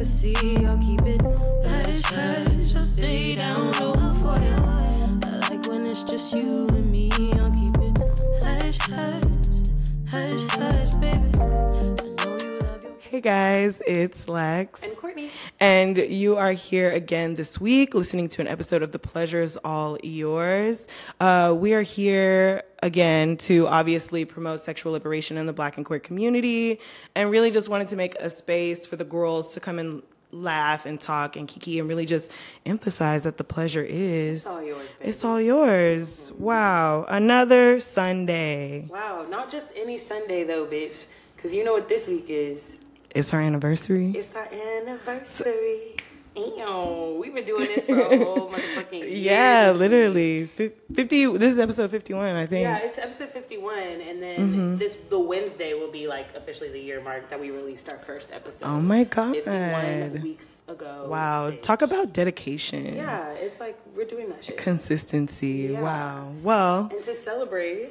I'll keep it hush hush. I'll stay down low for you. I like when it's just you and me. I'll keep it hush hush, hush hush, baby. I know you love your Hey guys, it's Lex. And. And you are here again this week listening to an episode of The Pleasure's All Yours. Uh, we are here again to obviously promote sexual liberation in the black and queer community and really just wanted to make a space for the girls to come and laugh and talk and kiki and really just emphasize that the pleasure is all yours, baby. it's all yours. Wow. Another Sunday. Wow, not just any Sunday though, bitch. Cause you know what this week is. It's our anniversary. It's our anniversary. Ew, we've been doing this for a whole motherfucking year. Yeah, literally. Fif- 50 this is episode 51, I think. Yeah, it's episode fifty-one, and then Mm-hmm. this the Wednesday will be like officially the year mark that we released our first episode. Oh my God. Fifty-one weeks ago. Wow, bitch. talk about dedication. Yeah, it's like we're doing that shit. Consistency. Yeah. Wow. Well, and to celebrate,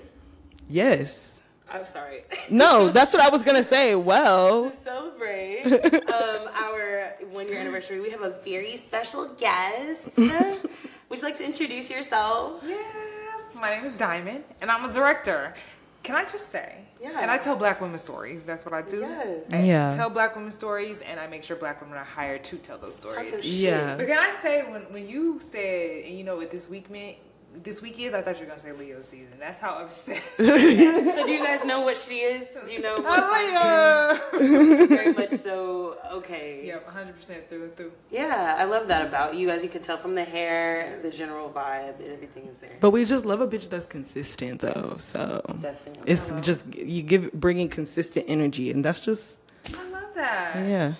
yes. I'm sorry. No, that's what I was gonna say. Well, to celebrate um, our one year anniversary, we have a very special guest. Would you like to introduce yourself? Yes, my name is Diamond, and I'm a director. Can I just say? Yeah. And I tell black women stories. That's what I do. Yes. I Yeah. tell black women stories, and I make sure black women are hired to tell those stories. your shit. Yeah. But can I say when when you said, and you know what this week meant? This week is. I thought you were gonna say Leo season. That's how upset. So do you guys know what she is? Do you know what oh, sign she is? Very much so. Okay. Yeah, 100 percent through and through. Yeah, I love that about you. As you can tell from the hair, the general vibe, everything is there. but we just love a bitch that's consistent though. So Definitely. it's just you give bringing consistent energy, and that's just I love that. yeah.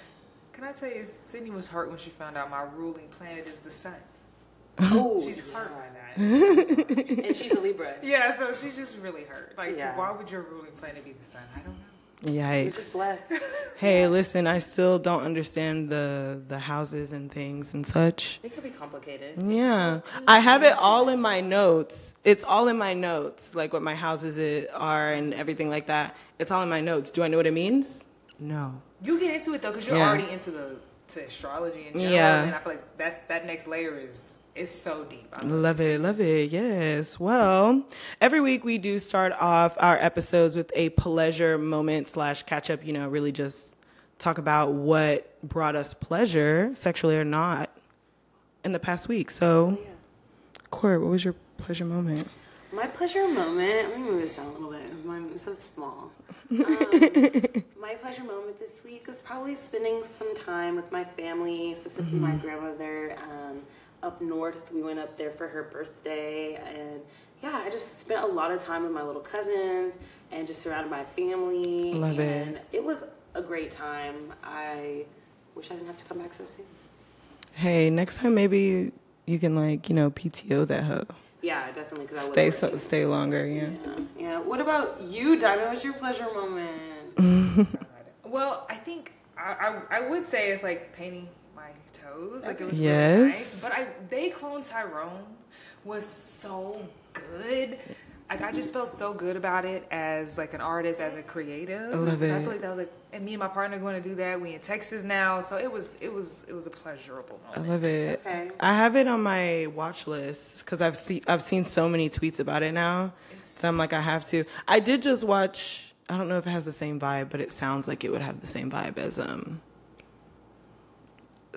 Can I tell you, Sydney was hurt when she found out my ruling planet is the sun. Oh, She's yeah. hurt by that. and she's a Libra. Yeah, so she's just really hurt. Like, Yeah. why would your ruling planet be the sun? I don't know. You're just Yikes. blessed. Hey, listen, I still don't understand the the houses and things and such. It could be complicated. Yeah, I have it all in my notes. It's all in my notes, like what my houses it are and everything like that. It's all in my notes. Do I know what it means? No. You get into it though, because you're Yeah. already into the to astrology in general. Yeah. And I feel like that's that next layer is is so deep. I love Love it, love it. Yes. Well, every week we do start off our episodes with a pleasure moment slash catch up. You know, really just talk about what brought us pleasure, sexually or not, in the past week. So, Yeah. Court, what was your pleasure moment? My pleasure moment. Let me move this down a little bit because mine is so small. Um, my pleasure moment this week is probably spending some time with my family, specifically my grandmother. Um, up north, we went up there for her birthday, and yeah, I just spent a lot of time with my little cousins and just surrounded by family. Love it. and it. was a great time. I wish I didn't have to come back so soon. Hey, next time maybe you can like you know PTO that hoe. Yeah, definitely. Because I was Stay so, stay longer. Yeah. Yeah, yeah. What about you, Diamond? What's your pleasure moment? Well, I think I, I I would say it's like painting my toes. Like it was Yes. really nice. But I they Cloned Tyrone was so good. Like I just felt so good about it as like an artist, as a creative. I love so I feel like that was like, and me and my partner going to do that. We in Texas now, so it was it was it was a pleasurable moment. I love it. Okay. I have it on my watch list because I've seen I've seen so many tweets about it now that I'm like I have to. I did just watch. I don't know if it has the same vibe, but it sounds like it would have the same vibe as um.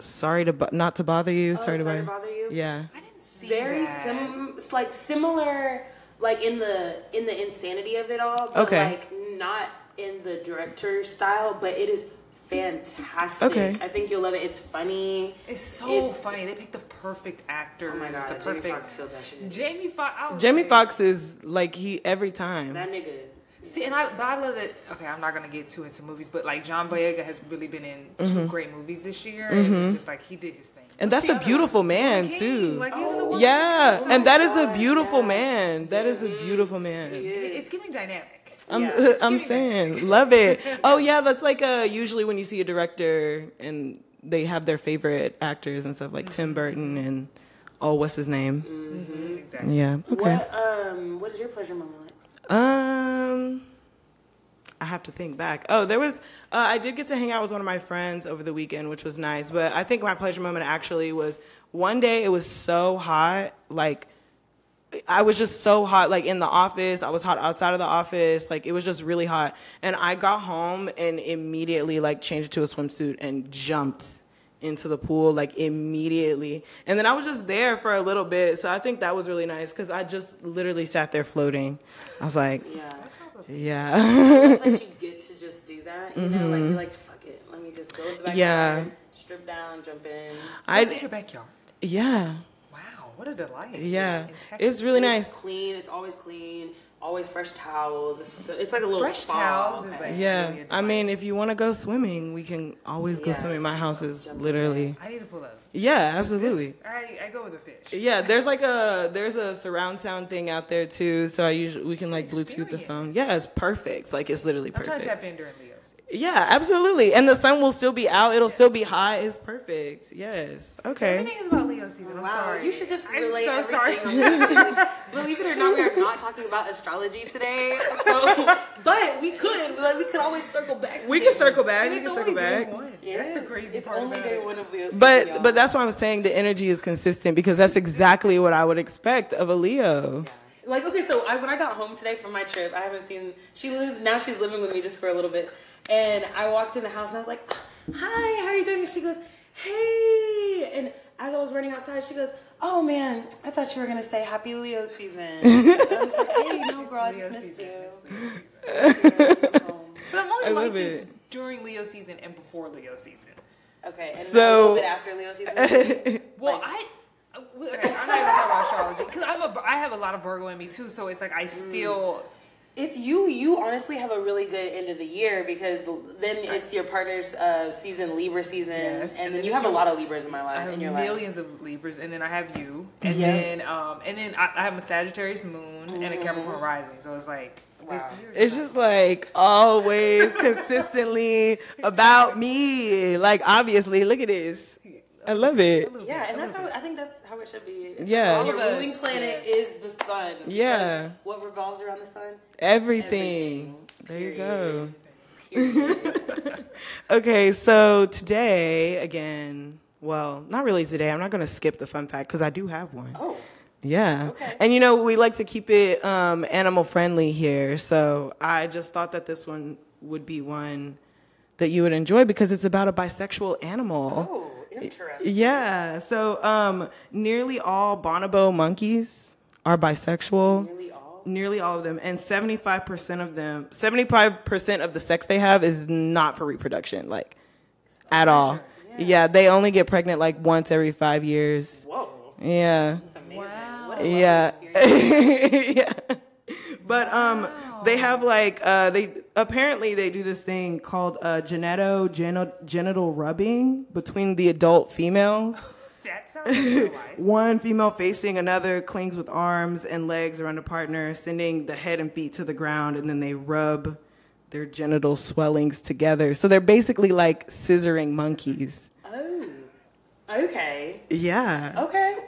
Sorry to bo- not to bother you. Oh, sorry, to, Sorry to bother. bother you. Yeah. I didn't see Very that. sim, it's like similar, like in the in the insanity of it all. But Okay. Like not in the director style, but it is fantastic. Okay. I think you'll love it. It's funny. It's so It's- funny. They picked the perfect actor. Oh my god, the Jamie perfect Foxx killed that shit. Jamie Foxx. Jamie Foxx is like he every time. That nigga. See, and I, but I love that. Okay, I'm not gonna get too into movies, but like John Boyega has really been in Mm-hmm. two great movies this year, and it's just like he did his thing. And that's a beautiful man, too. Like he's in the one. Yeah, and that is a beautiful yeah. man. That is a beautiful man. It's giving dynamic. I'm, Yeah. I'm Give me saying, love it. Oh yeah, that's like uh usually when you see a director and they have their favorite actors and stuff like Tim Burton and oh, what's his name? Mm-hmm. Exactly. Yeah. Okay. What um what is your pleasure moment, Lex? Um, I have to think back. Oh, there was. Uh, I did get to hang out with one of my friends over the weekend, which was nice. But I think my pleasure moment actually was one day. It was so hot, like I was just so hot, like in the office. I was hot outside of the office. Like it was just really hot. And I got home and immediately like changed to a swimsuit and jumped into the pool like immediately. And then I was just there for a little bit. So I think that was really nice because I just literally sat there floating. I was like, Yeah. yeah. that you get to just do that. You know, like you're like, fuck it. Let me just go to the backyard, Mm-hmm. Yeah. strip down, jump in. It's in your backyard. yeah. Wow, what a delight. Yeah. Texas. It's really nice. It's nice. clean. It's always clean. Always fresh towels. It's, so, it's like a little Fresh spa. towels is like- Yeah. really a I mean, if you want to go swimming, we can always go Yeah. swimming. My house is literally I need to pull up. Yeah, absolutely. This, I, I go with a fish. Yeah, there's like a there's a surround sound thing out there too, so I usually we can like an Bluetooth the phone. Yeah, it's perfect. Like it's literally I'm trying to tap perfect. in during Leo's. Yeah, absolutely. And the sun will still be out. It'll still be hot. It's perfect. Yes. Okay. Everything is about Leo season. I'm Wow, sorry. you should just I'm relate so sorry. everything on this episode. Believe it or not, we are not talking about astrology today. So, but we could, like, we could always circle back. We to can circle back. And We it's can circle back. one. Yes, That's the crazy it's part only about day it. one of Leo's. But season, but y'all. that's why I'm saying the energy is consistent because that's exactly what I would expect of a Leo. Like okay, so I, when I got home today from my trip, I haven't seen. She lives now. She's living with me just for a little bit, and I walked in the house and I was like, "Hi, how are you doing?" And she goes, "Hey," and as I was running outside, she goes, "Oh man, I thought you were gonna say Happy Leo season." I'm just like, "Hey, no, girl, I Leo just missed season. you." But I'm only I like love this it. during Leo season and before Leo season. Okay, and So- so, a little bit after Leo season. Well, Like- I. uh, Okay, I'm not even talking about astrology because I'm a I have a lot of Virgo in me too, so it's like I still It's you. You honestly have a really good end of the year because then it's your partner's uh, season, Libra season, Yes, and, and then then you it's have a lot of Libras in my life I have in your life. millions of Libras, and then I have you, and Yeah. then um and then I, I have a Sagittarius moon and a Capricorn rising, so it's like Wow. this year. It's just like always consistently about me. Like obviously, look at this. I love it. Yeah, and that's how I think that's how it should be. It's Yeah. all your All of us, ruling planet yes. is the sun. Yeah. because What revolves around the sun? Everything. Everything. There you go. Okay, so today again, well, not really today. I'm not going to skip the fun fact because I do have one. oh, Yeah. Okay. And you know, we like to keep it um, animal friendly here. So I just thought that this one would be one that you would enjoy because it's about a bisexual animal. oh, interesting. Yeah. So um, nearly all bonobo monkeys are bisexual. Nearly all. Nearly all of them, and seventy-five percent of them, seventy-five percent of the sex they have is not for reproduction, like at all. Yeah. they only get pregnant like once every five years. Whoa, Yeah. Wow. Yeah, yeah. But um, they have like uh, they apparently they do this thing called uh, geneto genital rubbing between the adult females. that sounds. One female facing another clings with arms and legs around a partner, sending the head and feet to the ground, and then they rub their genital swellings together. So they're basically like scissoring monkeys. Oh, okay. Yeah. Okay.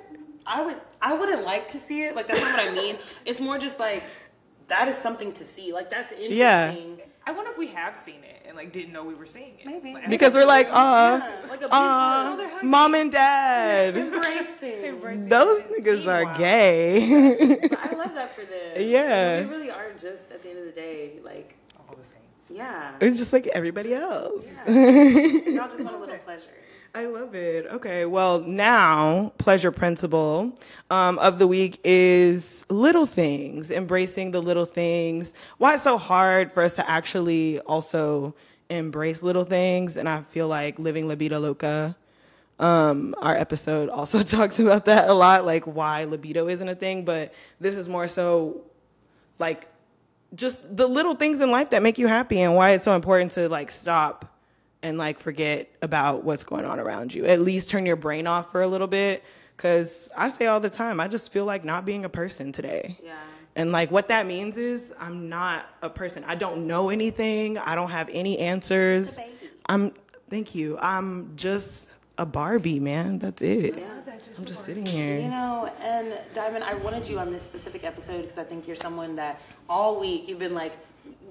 I would I wouldn't like to see it. Like that's not what I mean. It's more just like that is something to see. Like that's interesting. Yeah. I wonder if we have seen it and like didn't know we were seeing it. Maybe. Like, Because we're like, uh, Yeah, like a uh, mom and dad. embracing. Embracing Those it. niggas are Meanwhile. gay. But I love that for them. Yeah. We really are just at the end of the day, like all the same. yeah. We're just like everybody else. Y'all just want a little pleasure. I love it. Okay, well, now, pleasure principle um, of the week is little things, embracing the little things. Why it's so hard for us to actually also embrace little things. And I feel like living La Vida Loca, um, our episode also talks about that a lot, like why libido isn't a thing. But this is more so like just the little things in life that make you happy and why it's so important to like stop and like forget about what's going on around you. At least turn your brain off for a little bit. Cause I say all the time, I just feel like not being a person today. Yeah. And like what that means is I'm not a person. I don't know anything. I don't have any answers. Just. I'm thank you. I'm just a Barbie, man. That's it. Yeah. I'm just sitting here. You know, and Diamond, I wanted you on this specific episode because I think you're someone that all week you've been like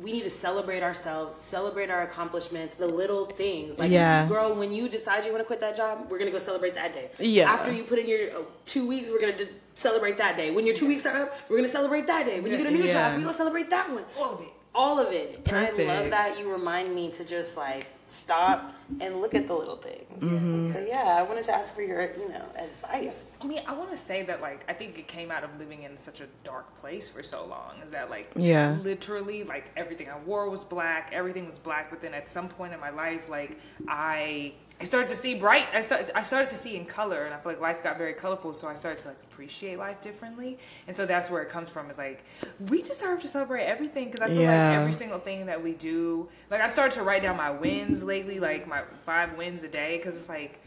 we need to celebrate ourselves, celebrate our accomplishments, the little things. Like, Yeah. girl, when you decide you want to quit that job, we're gonna go celebrate that day. Yeah. After you put in your oh, two weeks, we're gonna d- celebrate that day. When your two weeks are up, we're gonna celebrate that day. When you get a new Yeah. job, we gonna celebrate that one. All of it. All of it. And I love that you remind me to just like stop and look at the little things. Mm-hmm. So yeah, I wanted to ask for your, you know, advice. I mean, I want to say that like I think it came out of living in such a dark place for so long. Is that like Yeah. literally like everything I wore was black, everything was black. But then at some point in my life, like I I started to see bright. I started I started to see in color, and I feel like life got very colorful. So I started to like appreciate life differently, and so that's where it comes from. Is like we deserve to celebrate everything because I feel Yeah. like every single thing that we do. Like I started to write down my wins lately, like my five wins a day, because it's like.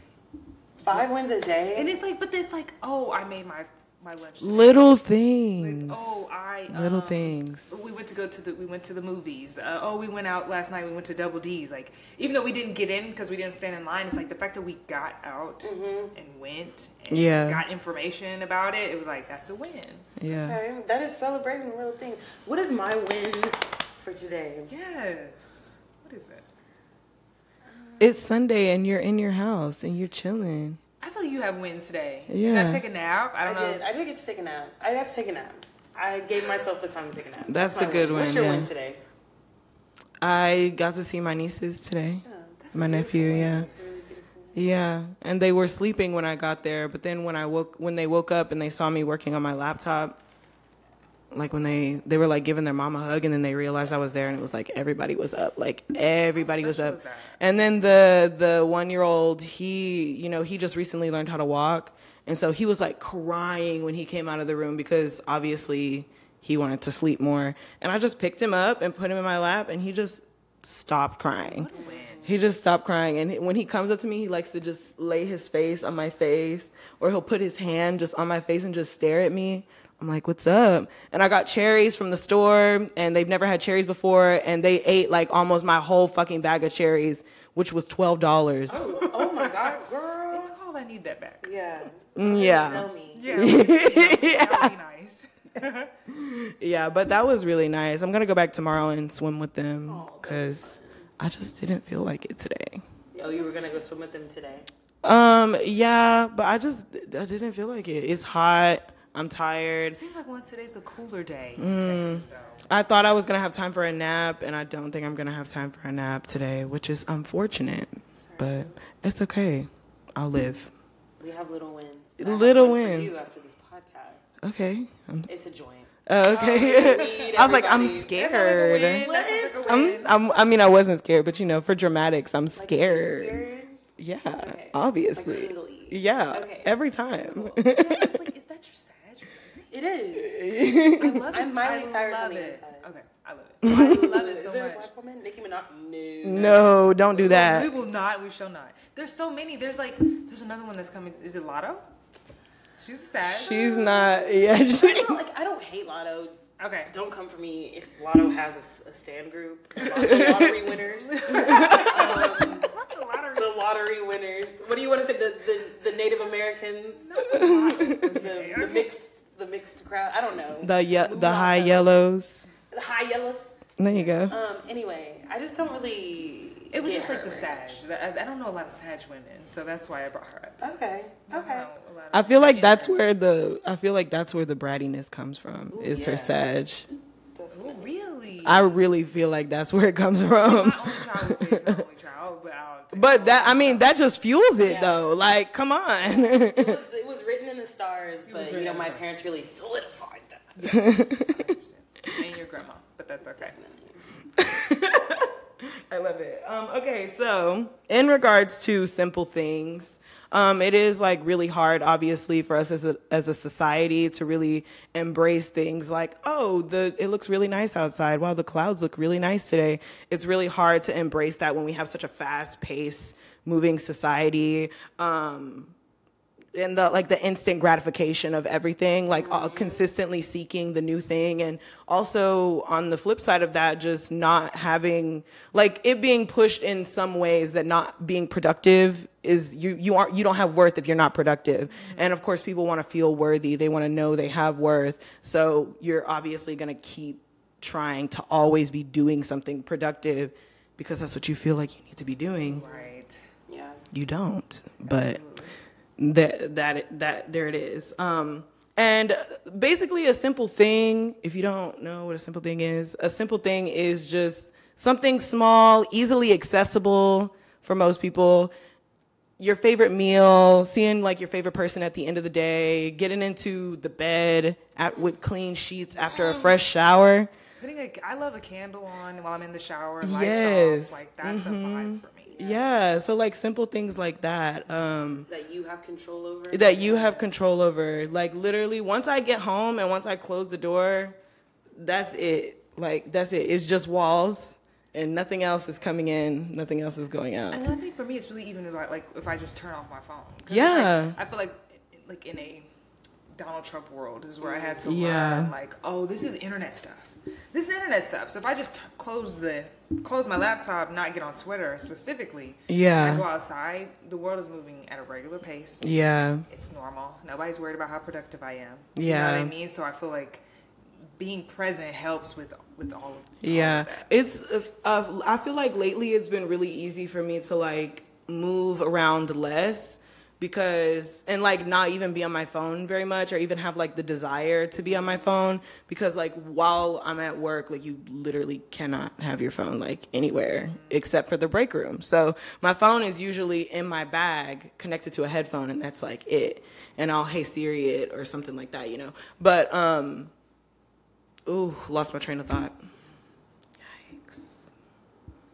Five wins a day. And it's like, but it's like, oh, I made my my lunch. today. Little Like, things. oh, I Little um, things. We went to go to the we went to the movies. Uh, oh, we went out last night. We went to Double D's. Like even though we didn't get in because we didn't stand in line, it's like the fact that we got out and went and Yeah. got information about it. It was like that's a win. Yeah. Okay, that is celebrating the little things. What is my win for today? Yes. What is it? It's Sunday and you're in your house and you're chilling. I feel like you have wins today. You Yeah. gotta take a nap. I I don't know. did. I did get to take a nap. I got to take a nap. I gave myself the time to take a nap. That's my a good win. What's win, your yeah. win today? I got to see my nieces today. Oh, My beautiful nephew, win. yeah. Really. Yeah, and they were sleeping when I got there, but then when I woke when they woke up and they saw me working on my laptop, like when they they were like giving their mom a hug and then they realized I was there and it was like everybody was up, like everybody was up. was? And then the the 1-year-old, he, you know, he just recently learned how to walk, and so he was like crying when he came out of the room because obviously he wanted to sleep more. And I just picked him up and put him in my lap and he just stopped crying. He just stopped crying, and when he comes up to me, he likes to just lay his face on my face, or he'll put his hand just on my face and just stare at me. I'm like, "What's up?" And I got cherries from the store, and they've never had cherries before, and they ate like almost my whole fucking bag of cherries, which was twelve dollars. Oh my god, girl. It's called I need that back. Yeah. Mm, yeah. Tell me. Yeah, that would be nice. Yeah, but that was really nice. I'm gonna go back tomorrow and swim with them because I just didn't feel like it today. Oh, you were gonna go swim with them today. Um, yeah, but I just I didn't feel like it. It's hot. I'm tired. It seems like once today's a cooler day in Mm. Texas, though. I thought I was gonna have time for a nap, and I don't think I'm gonna have time for a nap today, which is unfortunate. But it's okay. I'll live. We have little wins. But I have Little for wins. You after this podcast. Okay. I'm, It's a joint. oh, okay. Weed, I was like, I'm scared. That sounds like a I'm. I'm, I mean, I wasn't scared, but you know, for dramatics, I'm Like, scared. scared? Yeah, Okay. obviously. Like yeah, Okay. every time. I'm just like, is that your Sag rising? It is. I love it. I'm Miley I Cyrus on love the it. inside. Okay, I love it. I love it Is so there a much. black woman? Nicki Minaj? No. no, don't do that. We that. will not. We shall not. There's so many. There's like, there's another one that's coming. Is it Latto? She's sad. She's not. Yeah, I she, don't, like, I don't hate Latto. okay. Don't come for me if Latto has a s- a, stand group. The lottery winners. um, the lottery winners. What do you want to say? The the, the Native Americans. The, the mixed the mixed crowd. I don't know. the ye- the high to- yellows. The high yellows. There you go. Um. Anyway, I just don't really. It was just like the very Sag. I, I don't know a lot of Sag women, so that's why I brought her up. Okay. I Okay. know a lot of- I feel like that's where the I feel like that's where the brattiness comes from. is her yeah. sag. Oh, really? I really feel like that's where it comes from. my only child would my only child, but I don't think But that I mean that just fuels it Yeah. though. Like, come on. It was, it was written in the stars, but you know in my stars. parents really solidified that. and your grandma, but that's okay. I love it. Um, okay, so in regards to simple things, um, it is like really hard, obviously, for us as a as a society to really embrace things like, oh, the it looks really nice outside. Wow, the clouds look really nice today. It's really hard to embrace that when we have such a fast paced, moving society. Um, and the like the instant gratification of everything like uh, consistently seeking the new thing and also on the flip side of that just not having like it being pushed in some ways that not being productive is you you aren't you don't have worth if you're not productive and of course people want to feel worthy they want to know they have worth so you're obviously going to keep trying to always be doing something productive because that's what you feel like you need to be doing. Right. Yeah. You don't, but that that that there it is. Um, and basically, a simple thing. If you don't know what a simple thing is, a simple thing is just something small, easily accessible for most people. Your favorite meal, seeing like your favorite person at the end of the day, getting into the bed at, with clean sheets after a fresh shower. Putting a, I love a candle on while I'm in the shower, lights Yes. off. Like that's a vibe for me. Yeah, so like simple things like that. Um, That you have control over. that you have control over. Like literally, once I get home and once I close the door, that's it. Like that's it. It's just walls and nothing else is coming in. Nothing else is going out. And I think for me, it's really even about like if I just turn off my phone. Yeah. like- I feel like like in a Donald Trump world is where I had to Yeah. learn like, oh, this is internet stuff. This internet stuff. So if I just t- close the close my laptop, not get on Twitter specifically, Yeah. I go outside, the world is moving at a regular pace. Yeah. It's normal. Nobody's worried about how productive I am. You know Yeah. what I mean? So I feel like being present helps with with all of all Yeah, of that. it's. Uh, I feel like lately it's been really easy for me to like move around less because and like not even be on my phone very much or even have like the desire to be on my phone because like while I'm at work like you literally cannot have your phone like anywhere except for the break room. So my phone is usually in my bag connected to a headphone and that's like it. And I'll hey Siri it or something like that, you know. But um ooh, lost my train of thought.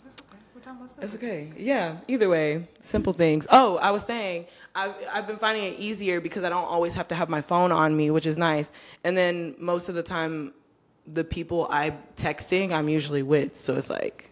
That's okay. We're talking about stuff. It's okay. Yeah. Either way, simple things. Oh, I was saying I've I've been finding it easier because I don't always have to have my phone on me, which is nice. And then most of the time, the people I'm texting, I'm usually with, so it's like.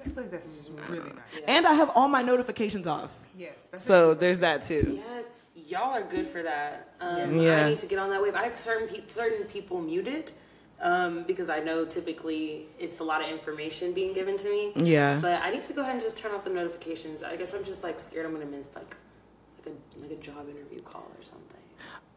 I feel like that's really nice. And I have all my notifications off, Yes. That's so there's that too. Yes, y'all are good for that. Um, Yeah. I need to get on that wave. I have certain pe- certain people muted um, because I know typically it's a lot of information being given to me. Yeah. But I need to go ahead and just turn off the notifications. I guess I'm just like scared I'm gonna miss like like a like a job interview call or something.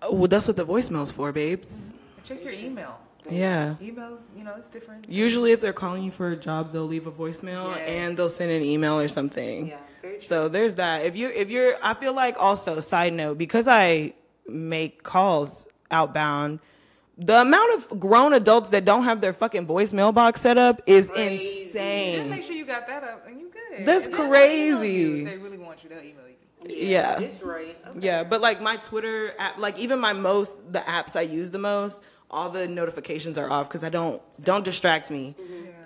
Oh, well, that's what the voicemail's for, babes. Check your email. Yeah. Email, you know, it's different. Usually, if they're calling you for a job, they'll leave a voicemail Yes. and they'll send an email or something. Yeah, very true. So there's that. If you if you're I feel like also side note because I make calls outbound, the amount of grown adults that don't have their fucking voicemail box set up is Crazy. Just insane. make sure you got that up and you good. That's And then they'll email crazy. you. If they really want you, they'll email you. Yeah. it's right. Okay. Yeah, but like my Twitter app, like even my most the apps I use the most, all the notifications are off because I don't don't distract me.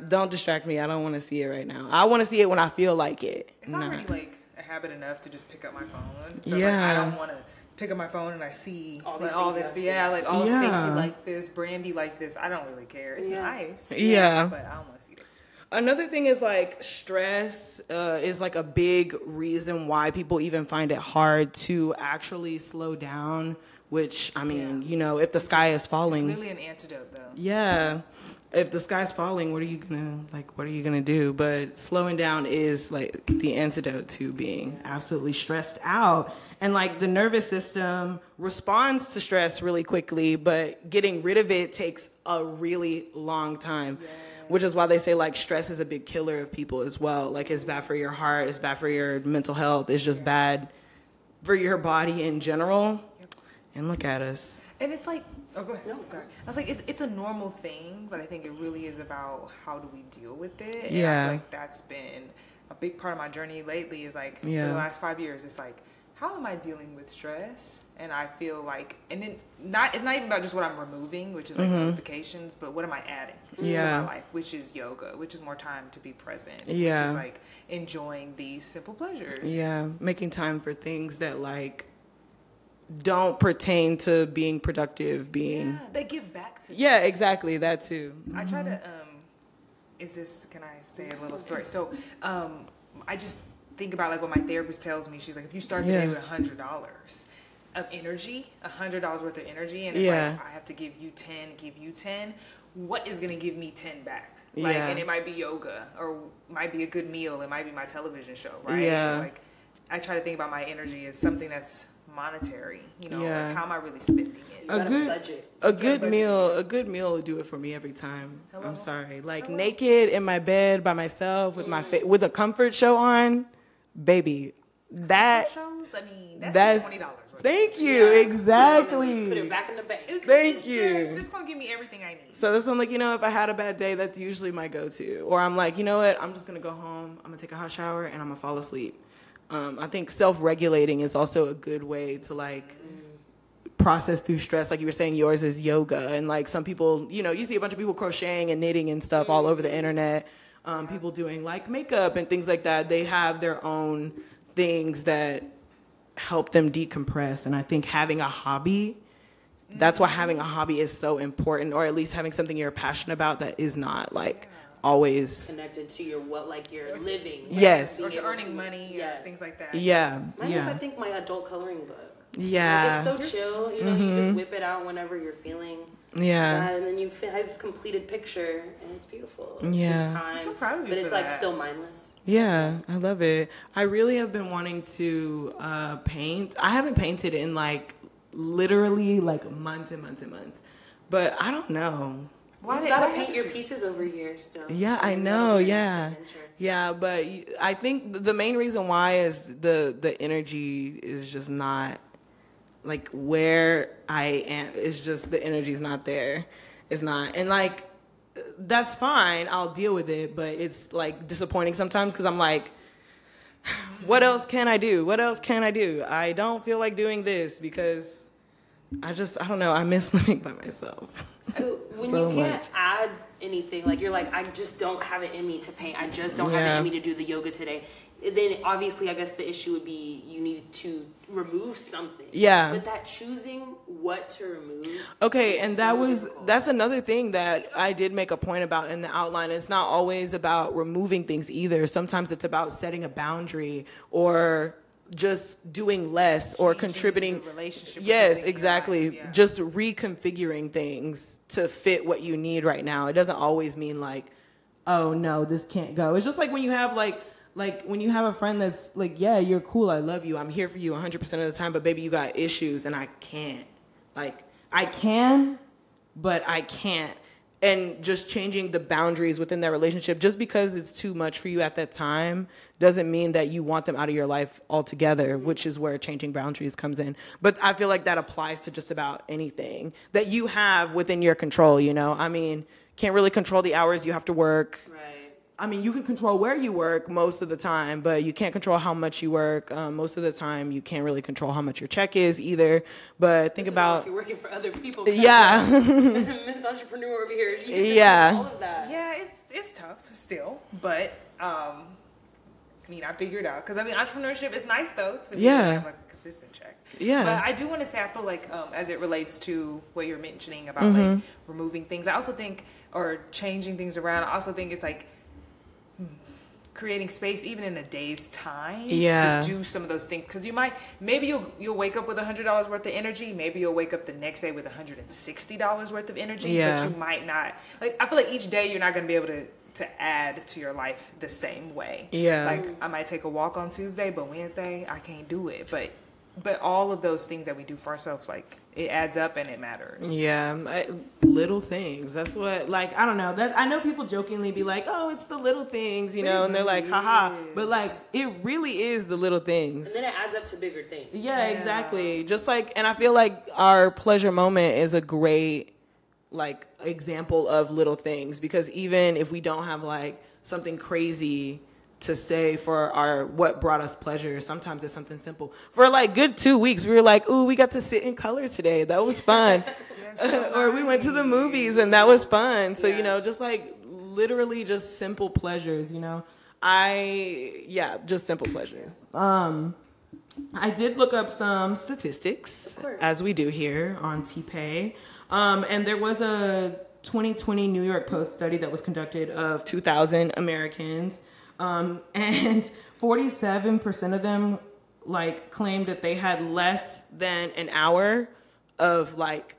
Don't distract me. I don't want to see it right now. I want to see it when I feel like it. It's Nah. already like a habit enough to just pick up my phone. So Yeah. like, I don't want to pick up my phone and I see All all these like, all this. Yeah, like all Yeah. Stacey like this, Brandy like this. I don't really care. It's Yeah. nice. Yeah. but I don't want to see it. Another thing is like stress uh, is like a big reason why people even find it hard to actually slow down. Which I mean, you know, if the sky is It's falling, literally an antidote though. yeah, if the sky's falling, what are you gonna like? What are you gonna do? But slowing down is like the antidote to being absolutely stressed out. And like the nervous system responds to stress really quickly, but getting rid of it takes a really long time. Which is why they say like stress is a big killer of people as well. Like it's bad for your heart, it's bad for your mental health, it's just bad for your body in general. And look at us. And it's like, oh, go ahead. No, sorry. I was like, it's, it's a normal thing, but I think it really is about how do we deal with it. And I Yeah. feel like that's been a big part of my journey lately. Is like for Yeah. the last five years, it's like, how am I dealing with stress? And I feel like, and then not, it's not even about just what I'm removing, which is like notifications, but what am I adding Mm-hmm. Yeah. to my life, which is yoga, which is more time to be present. Yeah. Which is like enjoying these simple pleasures. Yeah, making time for things that like don't pertain to being productive, being Yeah, they give back to me. Yeah, exactly, that too. I try to um is this can I say a little story? So um I just think about like what my therapist tells me. She's like, if you start the Yeah. day with a hundred dollars of energy, a hundred dollars worth of energy, and it's Yeah. like I have to give you ten, give you ten. What is gonna give me ten back? Like, Yeah. and it might be yoga, or might be a good meal. It might be my television show, right? Yeah. Like, I try to think about my energy as something that's monetary. You know, Yeah. like how am I really spending it? a good budget. a good budget. meal a good meal will do it for me every time Hello? i'm sorry like naked in my bed by myself with my fa- with a comfort show on baby that shows. I mean, that's, that's twenty dollars. Thank you Yeah. exactly Put it back in the bank. Thank it's you. Just, it's gonna give me everything I need. so that's I'm like, you know, if I had a bad day, that's usually my go-to. Or I'm like, you know what? I'm just gonna go home. I'm gonna take a hot shower and I'm gonna fall asleep. Um, I think self-regulating is also a good way to like process through stress. Like you were saying, yours is yoga, and like some people, you know, you see a bunch of people crocheting and knitting and stuff all over the internet. Um, people doing like makeup and things like that. They have their own things that help them decompress. And I think having a hobby that's why having a hobby is so important or at least having something you're passionate about that is not like always Connected to your what, like your living. Yes. or to able earning money yes. or things like that. yeah Mine is, I think, my adult coloring book. yeah Mm-hmm. Like, it's so chill. You know, you just whip it out whenever you're feeling yeah that, and then you fi- have this completed picture, and it's beautiful. It Yeah. takes time, I'm so proud of you but for it's like that. still mindless. Yeah i love it i really have been wanting to uh paint i haven't painted in like literally like months and months and months but i don't know Why you did, gotta paint your pieces over here still. Yeah, I know. Yeah, yeah, but I think the main reason why is the the energy is just not like where I am. It's just the energy's not there. It's not, and like that's fine. I'll deal with it, but it's like disappointing sometimes because I'm like. What else can I do? What else can I do? I don't feel like doing this because I just I don't know. I miss living by myself. So when So you can't much. add anything, like you're like, I just don't have it in me to paint. I just don't have it in me to do the yoga today. Then obviously, I guess the issue would be you need to remove something. Yeah. But that choosing what to remove. Okay, and that so was difficult. that's another thing that I did make a point about in the outline. It's not always about removing things either. Sometimes it's about setting a boundary or just doing less or contributing relationship Yes, something in your exactly. life, yeah. Just reconfiguring things to fit what you need right now. It doesn't always mean like, oh no, this can't go. It's just like when you have like like when you have a friend that's like, yeah, you're cool, I love you, I'm here for you 100% of the time, but baby, you got issues and I can't. Like I can, but I can't. And just changing the boundaries within that relationship just because it's too much for you at that time doesn't mean that you want them out of your life altogether, which is where changing boundaries comes in. But I feel like that applies to just about anything that you have within your control, you know? I mean, can't really control the hours you have to work. Right. I mean, you can control where you work most of the time, but you can't control how much you work. Um, most of the time, you can't really control how much your check is either. But think This is about, you're working for other people. yeah, Miss Entrepreneur over here. She Yeah. all of that. Yeah, it's it's tough still, but um, I mean, I figured out because I mean, entrepreneurship is nice though to be Yeah. have like a consistent check. Yeah. but I do want to say I feel like um, as it relates to what you're mentioning about Mm-hmm. like removing things, I also think or changing things around. I also think it's like creating space even in a day's time Yeah. to do some of those things because you might maybe you'll you'll wake up with a hundred dollars worth of energy maybe you'll wake up the next day with a hundred and sixty dollars worth of energy Yeah. but you might not like i feel like each day you're not going to be able to to add to your life the same way Yeah. like i might take a walk on tuesday but wednesday i can't do it but but all of those things that we do for ourselves like it adds up and it matters Yeah, I, little things. That's what, like, I don't know. That I know people jokingly be like, "Oh, it's the little things," you know, and they're like, "Haha," but like, it really is the little things. And then it adds up to bigger things. Yeah, exactly. Just like, and I feel like our pleasure moment is a great like example of little things because even if we don't have like something crazy to say for our what brought us pleasure, sometimes it's something simple. For like good two weeks, we were like, "Ooh, we got to sit in color today. That was fun." or we went to the movies and that was fun. So, you know, just like literally just simple pleasures, you know. I yeah, just simple pleasures. Um I did look up some statistics, as we do here on TPAY. Um, and there was a 2020 New York Post study that was conducted of 2,000 Americans. Um, and 47% of them like claimed that they had less than an hour of like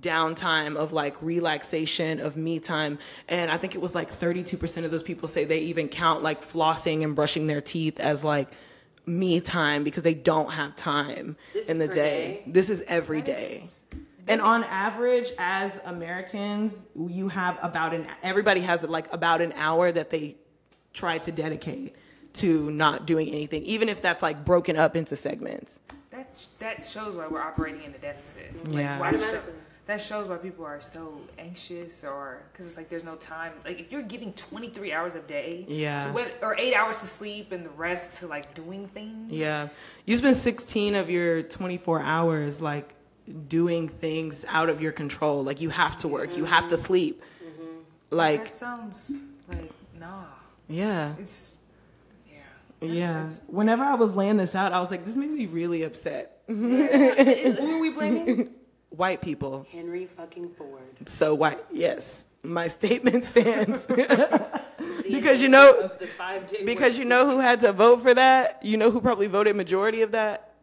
downtime of like relaxation of me time and i think it was like 32% of those people say they even count like flossing and brushing their teeth as like me time because they don't have time This in the day. day? This is every That day. is- And on average, as Americans, you have about an everybody has like about an hour that they try to dedicate to not doing anything, even if that's like broken up into segments. That that shows why we're operating in the deficit. Yeah. Like, why show, Automatically. that shows why people are so anxious, or because it's like there's no time. Like if you're giving 23 hours a day, Yeah. to what, or eight hours to sleep and the rest to like doing things. Yeah. You spend 16 of your 24 hours like doing things out of your control. Like you have to work, you have to mm-hmm. sleep. Mm-hmm. Like, that sounds like nah. Yeah. It's yeah. That's- Yeah. that's- Whenever I was laying this out, I was like, this makes me really upset. who are we blaming? White people. Henry fucking Ford. So white. Yes. My statement stands. Because you know- of the five-day because you know who had to vote for that? You know who probably voted majority of that?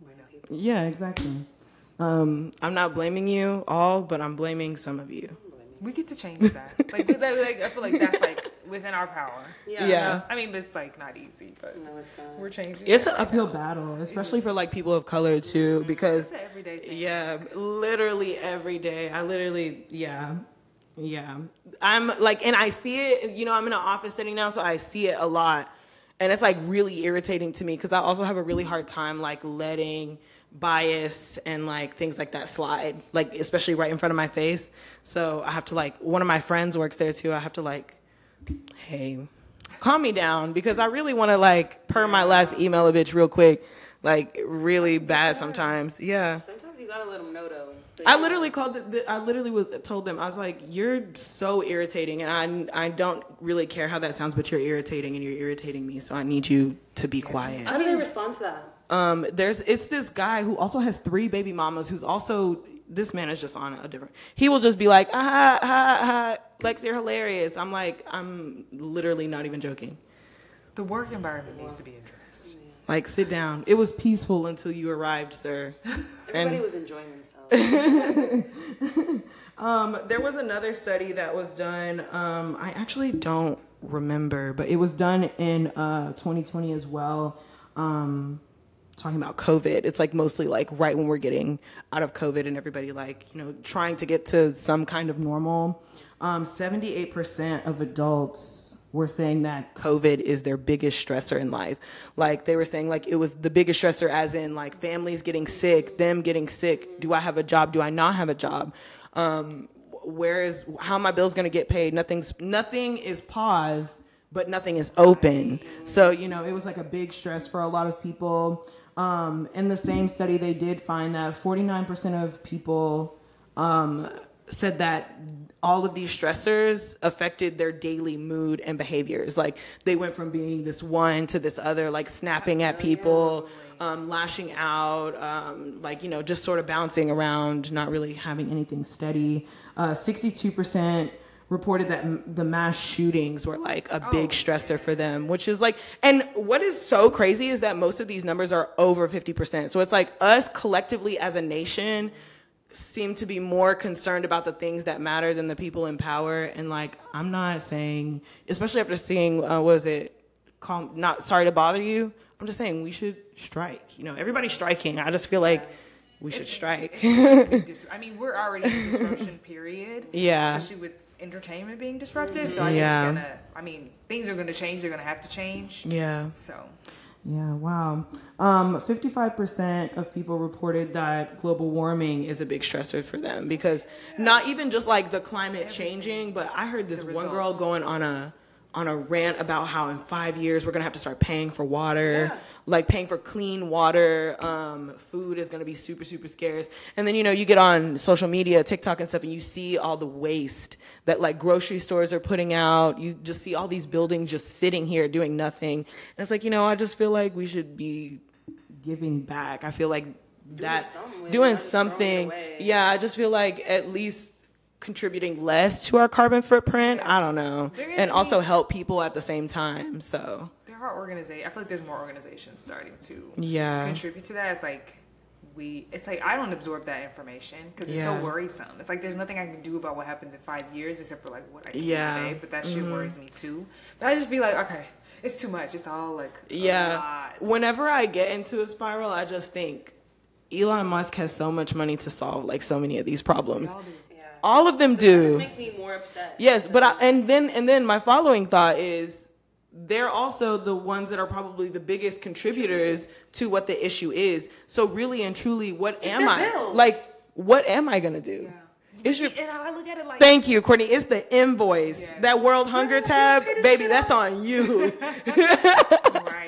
week. I know he- Yeah, exactly. Um, I'm not blaming you all, but I'm blaming some of you. We get to change that. Like, that- like I feel like that's like within our power. Yeah. Yeah. I mean, it's like not easy, but No, it's not. we're changing. It's an right uphill now. battle, especially for like people of color too, because It's an everyday thing. Yeah, literally every day. I literally, yeah, yeah. I'm like, and I see it. You know, I'm in an office setting now, so I see it a lot, and it's like really irritating to me because I also have a really hard time like letting bias and like things like that slide, like especially right in front of my face. So I have to like one of my friends works there too. I have to like, hey, calm me down because I really want to like per my last email a bitch real quick, like really bad sometimes. Yeah. Sometimes you gotta let them know though. I literally called. The, the, I literally was told them. I was like, "You're so irritating, and I I don't really care how that sounds, but you're irritating, and you're irritating me. So I need you to be quiet." How do they respond to that? Um, there's it's this guy who also has three baby mamas. Who's also this man is just on a different. He will just be like, "Ah ha ha ha, Lex, you're hilarious." I'm like, I'm literally not even joking. The work environment needs to be addressed. Like, sit down. It was peaceful until you arrived, sir. Everybody And- was enjoying themselves. Um, there was another study that was done. Um, I actually don't remember, but it was done in uh, 2020 as well. Um, talking about COVID, it's like mostly like right when we're getting out of COVID and everybody like you know trying to get to some kind of normal. Um, 78% of adults were saying that COVID is their biggest stressor in life. Like they were saying like it was the biggest stressor as in like families getting sick, them getting sick. Do I have a job? Do I not have a job? Um, where is how my bills going to get paid? Nothing's nothing is paused, but nothing is open. So you know it was like a big stress for a lot of people. Um, in the same study, they did find that 49% of people um, said that all of these stressors affected their daily mood and behaviors. Like they went from being this one to this other, like snapping at people, um, lashing out, um, like, you know, just sort of bouncing around, not really having anything steady. Uh, 62% reported that m- the mass shootings were like a big stressor for them, which is like, and what is so crazy is that most of these numbers are over 50%. So it's like us collectively as a nation seem to be more concerned about the things that matter than the people in power. And like, I'm not saying, especially after seeing, uh, what was it, Call, not sorry to bother you. I'm just saying we should strike. You know, everybody's striking. I just feel like we should strike. I mean, we're already in a disruption period. Yeah. Especially with entertainment being disrupted. So I think Yeah. it's gonna. I mean, things are gonna change. They're gonna have to change. yeah. So Yeah, wow. Um, 55% of people reported that global warming is a big stressor for them because not even just like the climate changing, but I heard this one girl going on a on a rant about how in five years we're gonna have to start paying for water, like paying for clean water. Um, food is gonna be super super scarce, and then you know you get on social media, TikTok and stuff, and you see all the waste that like grocery stores are putting out. You just see all these buildings just sitting here doing nothing, and it's like you know I just feel like we should be giving back. I feel like that something doing not just throwing it something. Yeah, I just feel like at least contributing less to our carbon footprint. I don't know, and also help people at the same time. So there are organizations. I feel like there's more organizations starting to Yeah. contribute to that. It's like we. It's like I don't absorb that information because it's Yeah. so worrisome. It's like there's nothing I can do about what happens in five years except for like what I can Yeah. do today. But that shit Mm-hmm. worries me too. But I just be like, okay, it's too much. It's all like a Yeah. lot. Whenever I get into a spiral, I just think Elon Musk has so much money to solve like so many of these problems. Y'all. Yeah. All of them That just do. makes me more upset. Yes, but I, and then and then my following thought is they're also the ones that are probably the biggest contributors to what the issue is. So really and truly, what am I bill. like? What am I gonna do? Yeah. It's your And I look at it like Thank you, Courtney. It's the invoice. That World Hunger tab, baby, that's on you.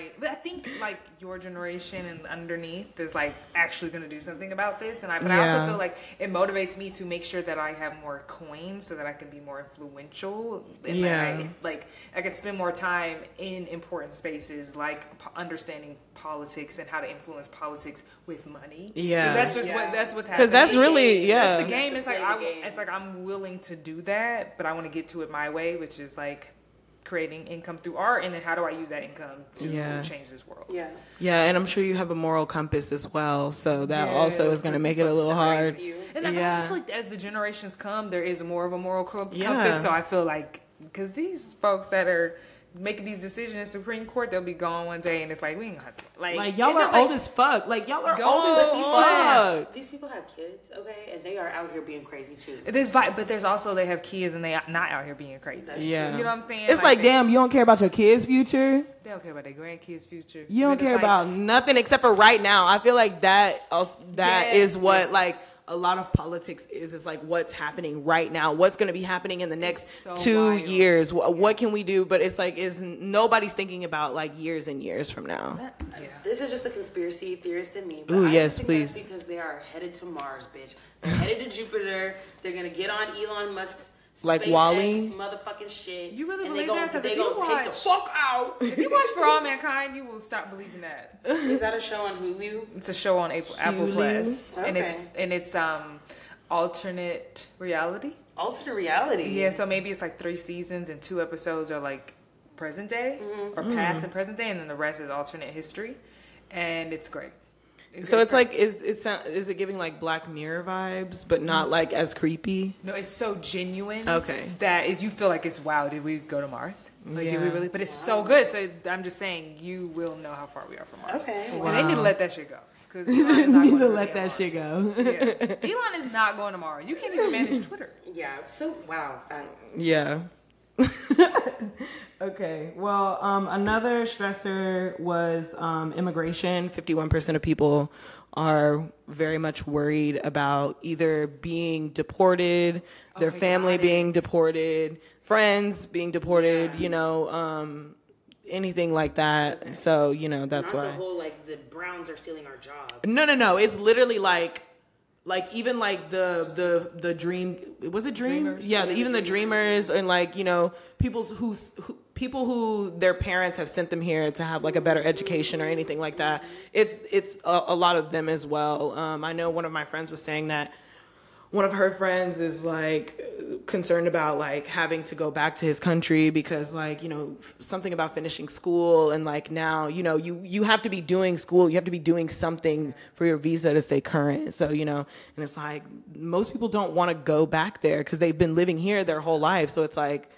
right. But I think like your generation and underneath is like actually going to do something about this. And I, but I also feel like it motivates me to make sure that I have more coins so that I can be more influential. And Yeah. That I, like I can spend more time in important spaces like p- understanding politics and how to influence politics with money. Yeah. That's just Yeah. what that's what's happening. Because that's really, yeah. That's the game. It's like I, game. it's like I'm willing to do that, but I want to get to it my way, which is like creating income through art, and then how do I use that income to Yeah. change this world? Yeah. Yeah, and I'm sure you have a moral compass as well. So that also is going to make it a little hard. you. And I Yeah. just like as the generations come, there is more of a moral co- Yeah. compass. So I feel like because these folks that are making these decisions in Supreme Court, they'll be gone one day, and it's like we ain't gonna have to like. Like y'all are just like- old as fuck. Like y'all are Go old as on. fuck. These people have kids, okay, and they are out here being crazy too. There's vi- but there's also they have kids and they are not out here being crazy. That's Yeah. You know what I'm saying? It's like, they, damn, you don't care about your kids' future. They don't care about their grandkids' future. You don't care like- about nothing except for right now. I feel like that also, that is Yes, what yes. like a lot of politics is. Is like what's happening right now. What's going to be happening in the next so two wild. years? What, what can we do? But it's like is nobody's thinking about like years and years from now. Uh, yeah. This is just a conspiracy theorist in me. But Ooh, I yes, think please. That's because they are headed to Mars, bitch. They're headed to Jupiter. They're gonna get on Elon Musk's Like SpaceX WALL-E? motherfucking shit. You really and believe they gonna, that? 'Cause they if you gonna take the fuck out. If you watch For All Mankind, you will stop believing that. is that a show on Hulu? It's a show on Apple, Apple Hulu? Plus, and it's and it's um alternate reality. Alternate reality. Yeah, so maybe it's like three seasons and two episodes are like present day or past and present day, and then the rest is alternate history, and it's great. So it's like is it sound, is it giving like Black Mirror vibes, but not mm. like as creepy? no, it's so genuine. Okay. that is you feel like it's wow. Did we go to Mars? Like, did we really? But it's so good. So I'm just saying, you will know how far we are from Mars. Okay. and they need to let that shit go. Because Elon is not to let that shit go. Yeah. Elon is not going to Mars. You can't even manage Twitter. Yeah. So wow. Thanks. Yeah. okay. Well, um, another stressor was um, immigration. Fifty-one percent of people are very much worried about either being deported, their Okay, family got being deported, friends being deported. Yeah. You know, um, anything like that. So you know that's Not why. the whole like the Browns are stealing our jobs. No, no, no. It's literally like, like even like the the the dream. Was it dream? Dreamers. Yeah, Yeah, even the the dreamers and like you know people who, who people who their parents have sent them here to have like a better education or anything like that. It's it's a, a lot of them as well. Um, I know one of my friends was saying that one of her friends is like concerned about like having to go back to his country because like you know f- something about finishing school and like now you know you you have to be doing school you have to be doing something for your visa to stay current so you know and it's like most people don't want to go back there because they've been living here their whole life so it's like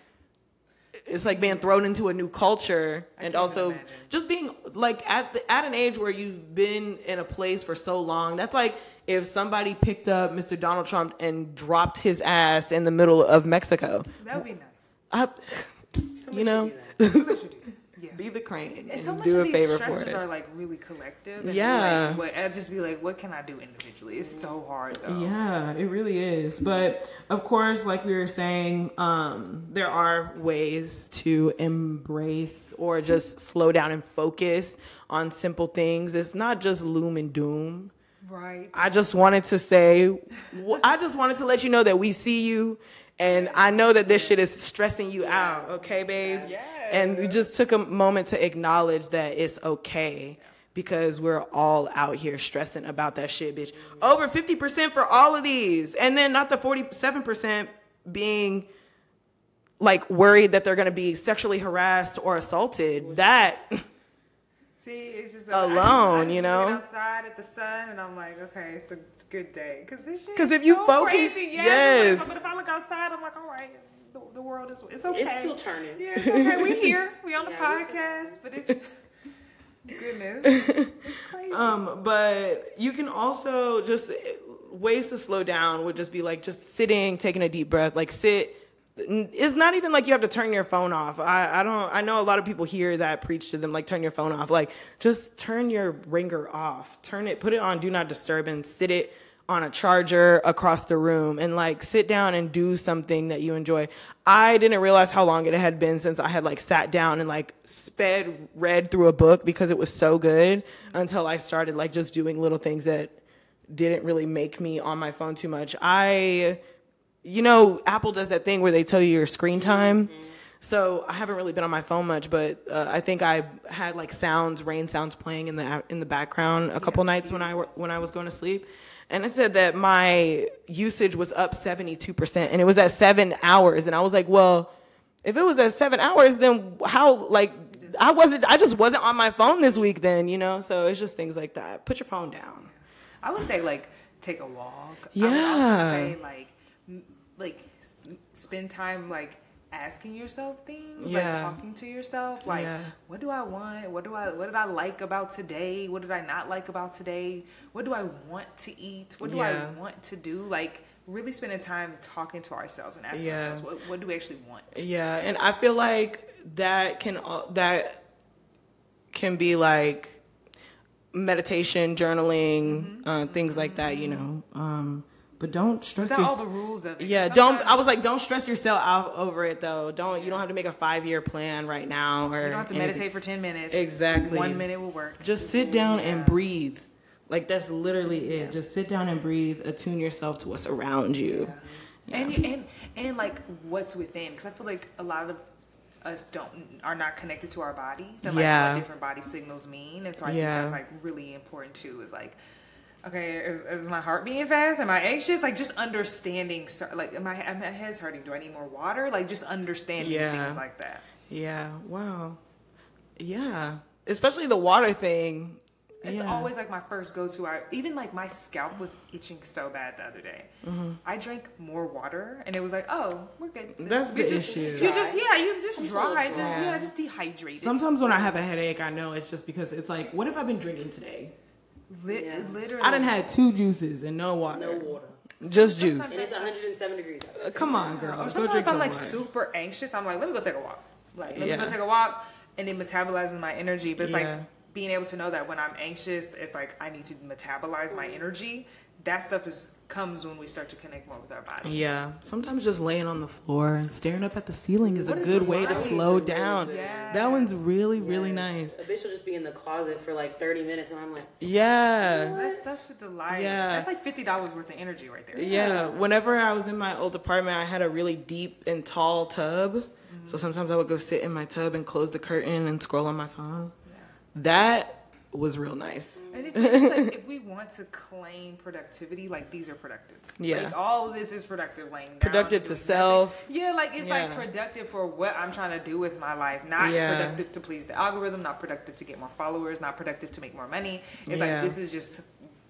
it's like being thrown into a new culture and also imagine. just being like at the, at an age where you've been in a place for so long that's like if somebody picked up Mr. Donald Trump and dropped his ass in the middle of Mexico That would be nice. I, you know should do that. Somebody should do that. Yeah. be the crane and, so much do of a these favor for us are like really collective. And Yeah. Like, what, I'd just be like, what can I do individually? It's so hard though. Yeah, it really is. But of course, like we were saying, um, there are ways to embrace or just slow down and focus on simple things. It's not just loom and doom. Right. I just wanted to say, I just wanted to let you know that we see you. And I know that this shit is stressing you out, okay, babes? Yes. And we just took a moment to acknowledge that it's okay because we're all out here stressing about that shit, bitch. Over 50% for all of these. And then not the 47% being like worried that they're going to be sexually harassed or assaulted. That See, it's just Alone, I, I, I you look know? outside at the sun, and I'm like, okay, it's a good day. Cause this shit. 'Cause is if you so focus- crazy. Yes. yes. Like, but if I look outside, I'm like, all right, the, the world is. It's okay. It's still turning. Yeah, it's okay. We here. We on the Yeah, podcast, but it's goodness. It's crazy. Um, but you can also just ways to slow down would just be like just sitting, taking a deep breath, like sit. It's not even like you have to turn your phone off. I, I don't. I know a lot of people hear that preach to them like turn your phone off. Like just turn your ringer off. Turn it. Put it on do not disturb and sit it on a charger across the room and like sit down and do something that you enjoy. I didn't realize how long it had been since I had like sat down and like sped read through a book because it was so good until I started like just doing little things that didn't really make me on my phone too much. I you know, Apple does that thing where they tell you your screen time. So I haven't really been on my phone much, but uh, I think I had like sounds, rain sounds playing in the in the background a couple nights when I were, when I was going to sleep, and it said that my usage was up seventy two percent, and it was at seven hours, and I was like, well, if it was at seven hours, then how like I wasn't, I just wasn't on my phone this week, then you know. So it's just things like that. Put your phone down. I would say like take a walk. I Yeah. would also say like like s- spend time like asking yourself things, like talking to yourself, like Yeah. what do I want? What do I what did I like about today? What did I not like about today? What do I want to eat? What do Yeah. I want to do? Like really spending time talking to ourselves and asking Yeah. ourselves what, what do we actually want? Yeah, and I feel like that can that can be like meditation, journaling, uh, things like that. You know, um, but don't stress Without all the rules of it. Yeah, don't. I was like, don't stress yourself out over it though. Don't. You don't have to make a five year plan right now, or you don't have to anything. meditate for ten minutes. Exactly. One minute will work. Just sit down and breathe. Like that's literally it. Just sit down and breathe. Attune yourself to what's around you. and you, and and like what's within because i feel like a lot of us don't are not connected to our bodies and like Yeah. what different body signals mean and so i Yeah. think that's like really important too is like okay is, is my heart beating fast am i anxious like just understanding like am i am my head's hurting do i need more water like just understanding Yeah. things like that Yeah. Wow. Yeah. Especially the water thing. It's Yeah. always like my first go to. I even like my scalp was itching so bad the other day. Mm-hmm. I drank more water, and it was like, oh, we're good. sis. That's we the just, issue. You just yeah, you just dry, just yeah, just dehydrated. Sometimes when I have a headache, I know it's just because it's like, what have I been drinking today? Li- Yeah. literally, I done had two juices and no water. No water. Just juice. And it's 107 degrees Uh. Come on, girl. Or sometimes drink if I'm some like water. super anxious, I'm like, let me go take a walk. Like let Yeah. me go take a walk, and then metabolizing my energy. But it's Yeah. like being able to know that when I'm anxious, it's like I need to metabolize my energy. That stuff is comes when we start to connect more with our body. Yeah, sometimes just laying on the floor and staring up at the ceiling is a What is good way to slow to down. with it? That one's really, really nice. A bitch will just be in the closet for like 30 minutes, and I'm like, Yeah. That's such a delight. Yeah. That's like fifty dollars worth of energy right there. Yeah, whenever I was in my old apartment, I had a really deep and tall tub. Mm-hmm. So sometimes I would go sit in my tub and close the curtain and scroll on my phone. That was real nice. And if, it's like, if we want to claim productivity, like these are productive. Yeah. Like all of this is productive. Laying down, Productive to self. nothing. Yeah, like it's like productive for what I'm trying to do with my life. Not Yeah. productive to please the algorithm. Not productive to get more followers. Not productive to make more money. It's Yeah. like this is just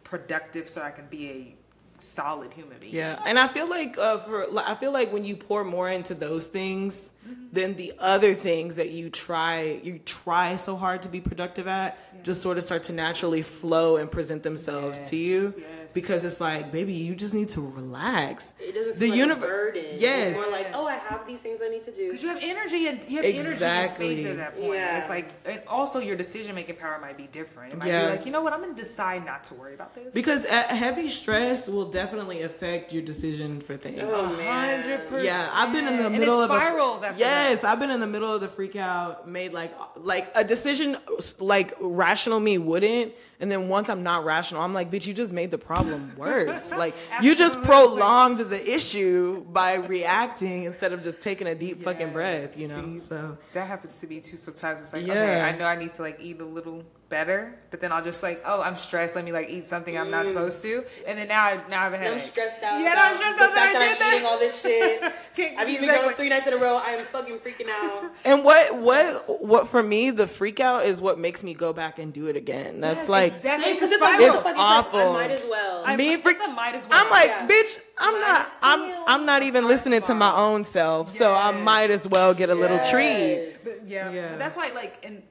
productive so I can be a solid human being. Yeah, and I feel like uh, for I feel like when you pour more into those things, than the other things that you try you try so hard to be productive at just sort of start to naturally flow and present themselves to you. Yes, yes. because it's like, baby, you just need to relax. it doesn't The seem like univer- a burden. Yes. It's more like, oh, I have these things I need to do. Because you have energy and you have energy and Exactly. space at that point. Yeah. It's like, and also your decision making power might be different. It might Yeah. be like, you know what, I'm gonna decide not to worry about this. Because a heavy stress will definitely affect your decision for things. Oh, man. hundred percent. Yeah, I've been in the and middle it of a spirals after yes, that. I've been in the middle of the freak out. Made like like a decision like rational me wouldn't, and then once I'm not rational, I'm like, bitch, you just made the problem worse. like you just prolonged the issue by reacting instead of just taking a deep fucking breath. You know, See, so That happens to me too sometimes. It's like, Yeah. okay, I know I need to like eat a little better, but then I'll just like, oh, I'm stressed. Let me like eat something I'm not mm. supposed to, and then now I now I have a I'm headache. stressed out. Yeah, I'm stressed out that I did I'm that. eating all this shit. I've eaten exactly. McDonald's three nights in a row. I'm fucking freaking out. And what what what for me the freak out is what makes me go back and do it again. That's Yes, like exactly. Because It's it's, like, It's awful. I might as well. I Me me, freak- might as well. I'm like, Yeah. bitch, I'm Might not I'm. I'm not even listening to my own self. So I might as well get a little treat. But yeah, Yeah. but that's why like and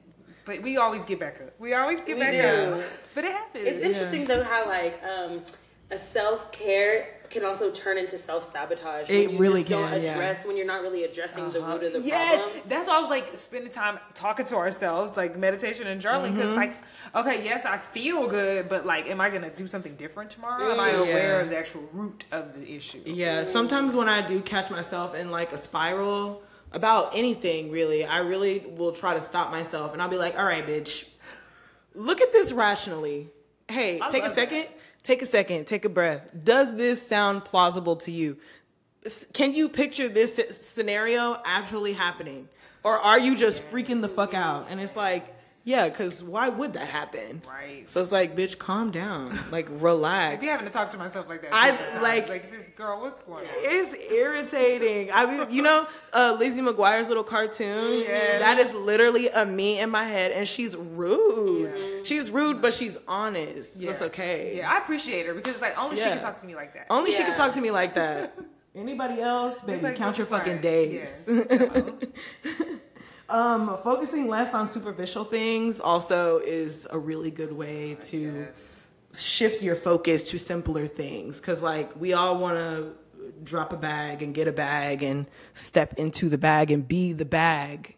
but we always get back up. We always get We back do. up. But it happens. It's interesting though how like um, a self care can also turn into self sabotage. It you really just don't can, yeah. address when you're not really addressing the root of the yes, problem. that's why I was like spending time talking to ourselves, like meditation and journaling. Because Mm-hmm. like, okay, yes, I feel good, but like, am I gonna do something different tomorrow? Am I Mm, aware yeah. of the actual root of the issue? Yeah, sometimes when I do catch myself in like a spiral about anything, really, I really will try to stop myself and I'll be like, all right, bitch, look at this rationally. Hey, I take a second, take a second, take a breath. Does this sound plausible to you? Can you picture this scenario actually happening? Or are you just freaking the fuck out? And it's like, yeah, because why would that happen? Right. So it's like, bitch, calm down. Like, relax. I be having to talk to myself like that. I- like- like this girl, what's going on? It's irritating. I mean, you know, uh, Lizzie McGuire's little cartoon. Yes. That is literally a me in my head, and she's rude. She's rude, but she's honest. So it's okay. Yeah, I appreciate her because like only she can talk to me like that. Only she can talk to me like that. Anybody else, baby, like, count your fucking days. Yes. Um, focusing less on superficial things also is a really good way to shift your focus to simpler things. Because like we all want to drop a bag and get a bag and step into the bag and be the bag.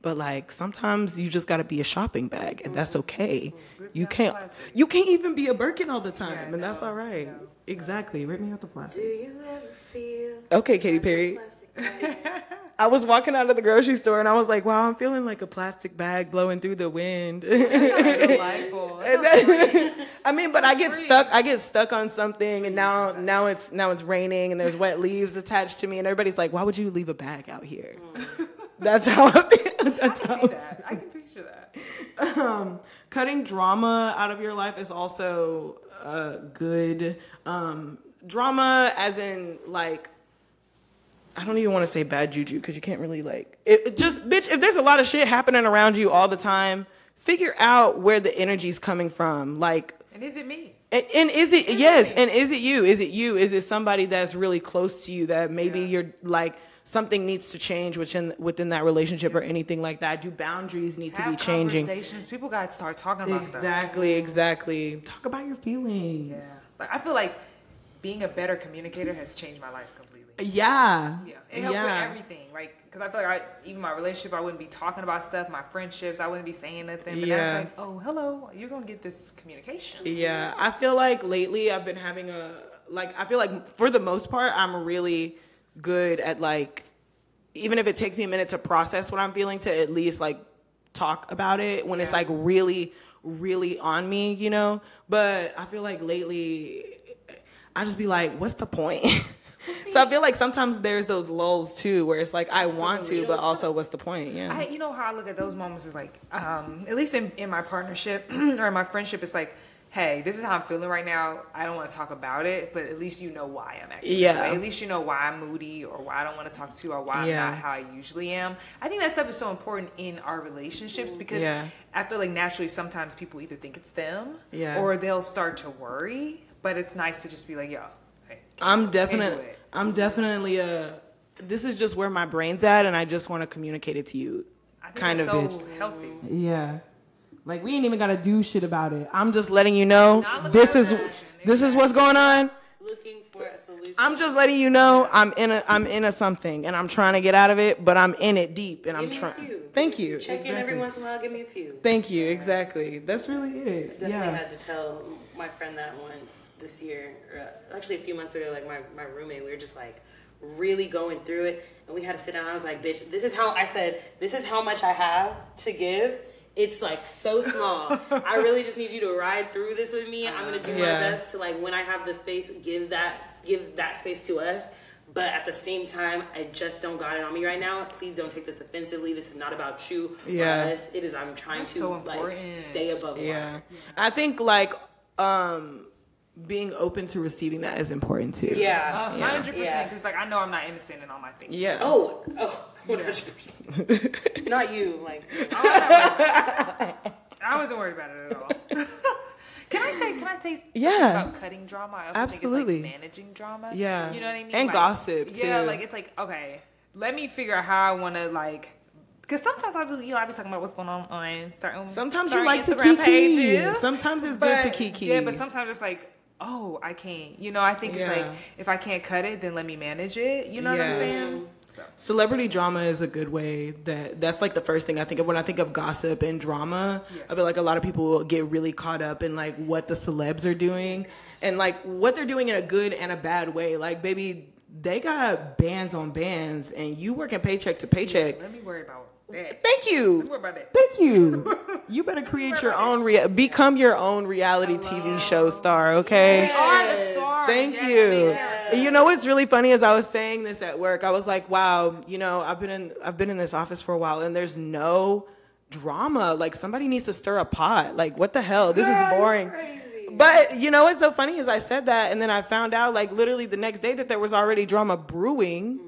But like sometimes you just got to be a shopping bag and that's okay. You out the can't you can't even be a birkin all the time and that's all right. exactly rip me out the plastic. Do you ever feel okay katy perry? i was walking out of the grocery store and i was like wow i'm feeling like a plastic bag blowing through the wind delightful. I mean, but I get free. stuck. I get stuck on something, and now now it's now it's raining, and there's wet leaves attached to me, and everybody's like, "Why would you leave a bag out here?" That's how I feel. That's I can see that. I can picture that. um, cutting drama out of your life is also uh, good. Um, drama, as in like. I don't even want to say bad juju because you can't really like it, it just bitch if there's a lot of shit happening around you all the time figure out where the energy's coming from like And is it me? and, and is it yes? And is it you? Is it you? Is it somebody that's really close to you that maybe Yeah. you're like something needs to change within within that relationship or anything like that? Do boundaries need to Have be changing? Conversations. People got to start talking about stuff. Exactly, exactly. Talk about your feelings. Yeah. Like I feel like being a better communicator has changed my life completely. Yeah. Yeah, it helps with everything. Like, cause I feel like I, even my relationship, I wouldn't be talking about stuff. My friendships, I wouldn't be saying nothing. But now it's like, oh, hello, you're gonna get this communication. Yeah, I feel like lately I've been having a like I feel like for the most part I'm really good at like even if it takes me a minute to process what I'm feeling to at least like talk about it when it's like really really on me, you know? But I feel like lately I just be like what's the point? so I feel like sometimes there's those lulls too where it's like I want to but also what's the point? Yeah. I, you know how I look at those moments is like, um, at least in, in my partnership or in my friendship, it's like, hey, this is how I'm feeling right now. I don't want to talk about it, but at least you know why I'm acting. Yeah. At least you know why I'm moody or why I don't want to talk to you or why Yeah. I'm not how I usually am. I think that stuff is so important in our relationships because Yeah. I feel like naturally sometimes people either think it's them Yeah. or they'll start to worry. But it's nice to just be like, yo, I'm definitely. I'm definitely a this is just where my brain's at and I just want to communicate it to you. I think kind of so bitch. healthy. Yeah. Like we ain't even gotta do shit about it. I'm just letting you know this is this is what's going on. Looking for a solution. I'm just letting you know I'm in a I'm in a something and I'm trying to get out of it, but I'm in it deep and I'm Give me a trying. Thank you. Check in every once in a while. Give me a few. Thank you. Exactly. That's really it. Definitely Yeah. had to tell my friend that once this year, or uh, actually a few months ago. Like my, my roommate, we were just like really going through it, and we had to sit down. I was like, "Bitch, this is how I said. This is how much I have to give. It's like so small. I really just need you to ride through this with me. I'm gonna do Yeah. my best to like when I have the space, give that give that space to us." But at the same time, I just don't got it on me right now. Please don't take this offensively. This is not about you Yeah. or us. It is I'm trying That's to so like stay above water. Yeah. I think like um being open to receiving that is important too. Yeah. A Yeah. hundred percent. Because like I know I'm not innocent in all my things. Yeah. Oh, oh, 100%. Not you. Like, I wasn't worried about it at all. can I say? Can I say Yeah. about cutting drama? I also Absolutely. think it's like managing drama. Yeah. you know what I mean. And Like, gossip, Yeah, like it's like okay, let me figure out how I want to like. Because sometimes I just, you know, I be talking about what's going on on certain. Sometimes you certain like to Instagram kiki. pages. Sometimes it's But- good to kiki. Yeah, but sometimes it's like, oh, I can't. You know, I think it's Yeah. like if I can't cut it, then let me manage it. You know what I'm saying? So Celebrity drama is a good way that that's like the first thing I think of when I think of gossip and drama. Yeah. I feel like a lot of people will get really caught up in like what the celebs are doing and like what they're doing in a good and a bad way. Like baby, they got bands on bands and you working paycheck to paycheck. let me worry about that. Thank Let me you. worry about that. Thank you. You better create your own rea- become your own reality TV show star, okay? We are the stars. Thank Yeah, you. the main character. You know what's really funny is I was saying this at work. I was like, "Wow, you know, I've been in I've been in this office for a while, and there's no drama. Like somebody needs to stir a pot. Like what the hell? This is boring." But you know what's so funny is I said that, and then I found out like literally the next day that there was already drama brewing.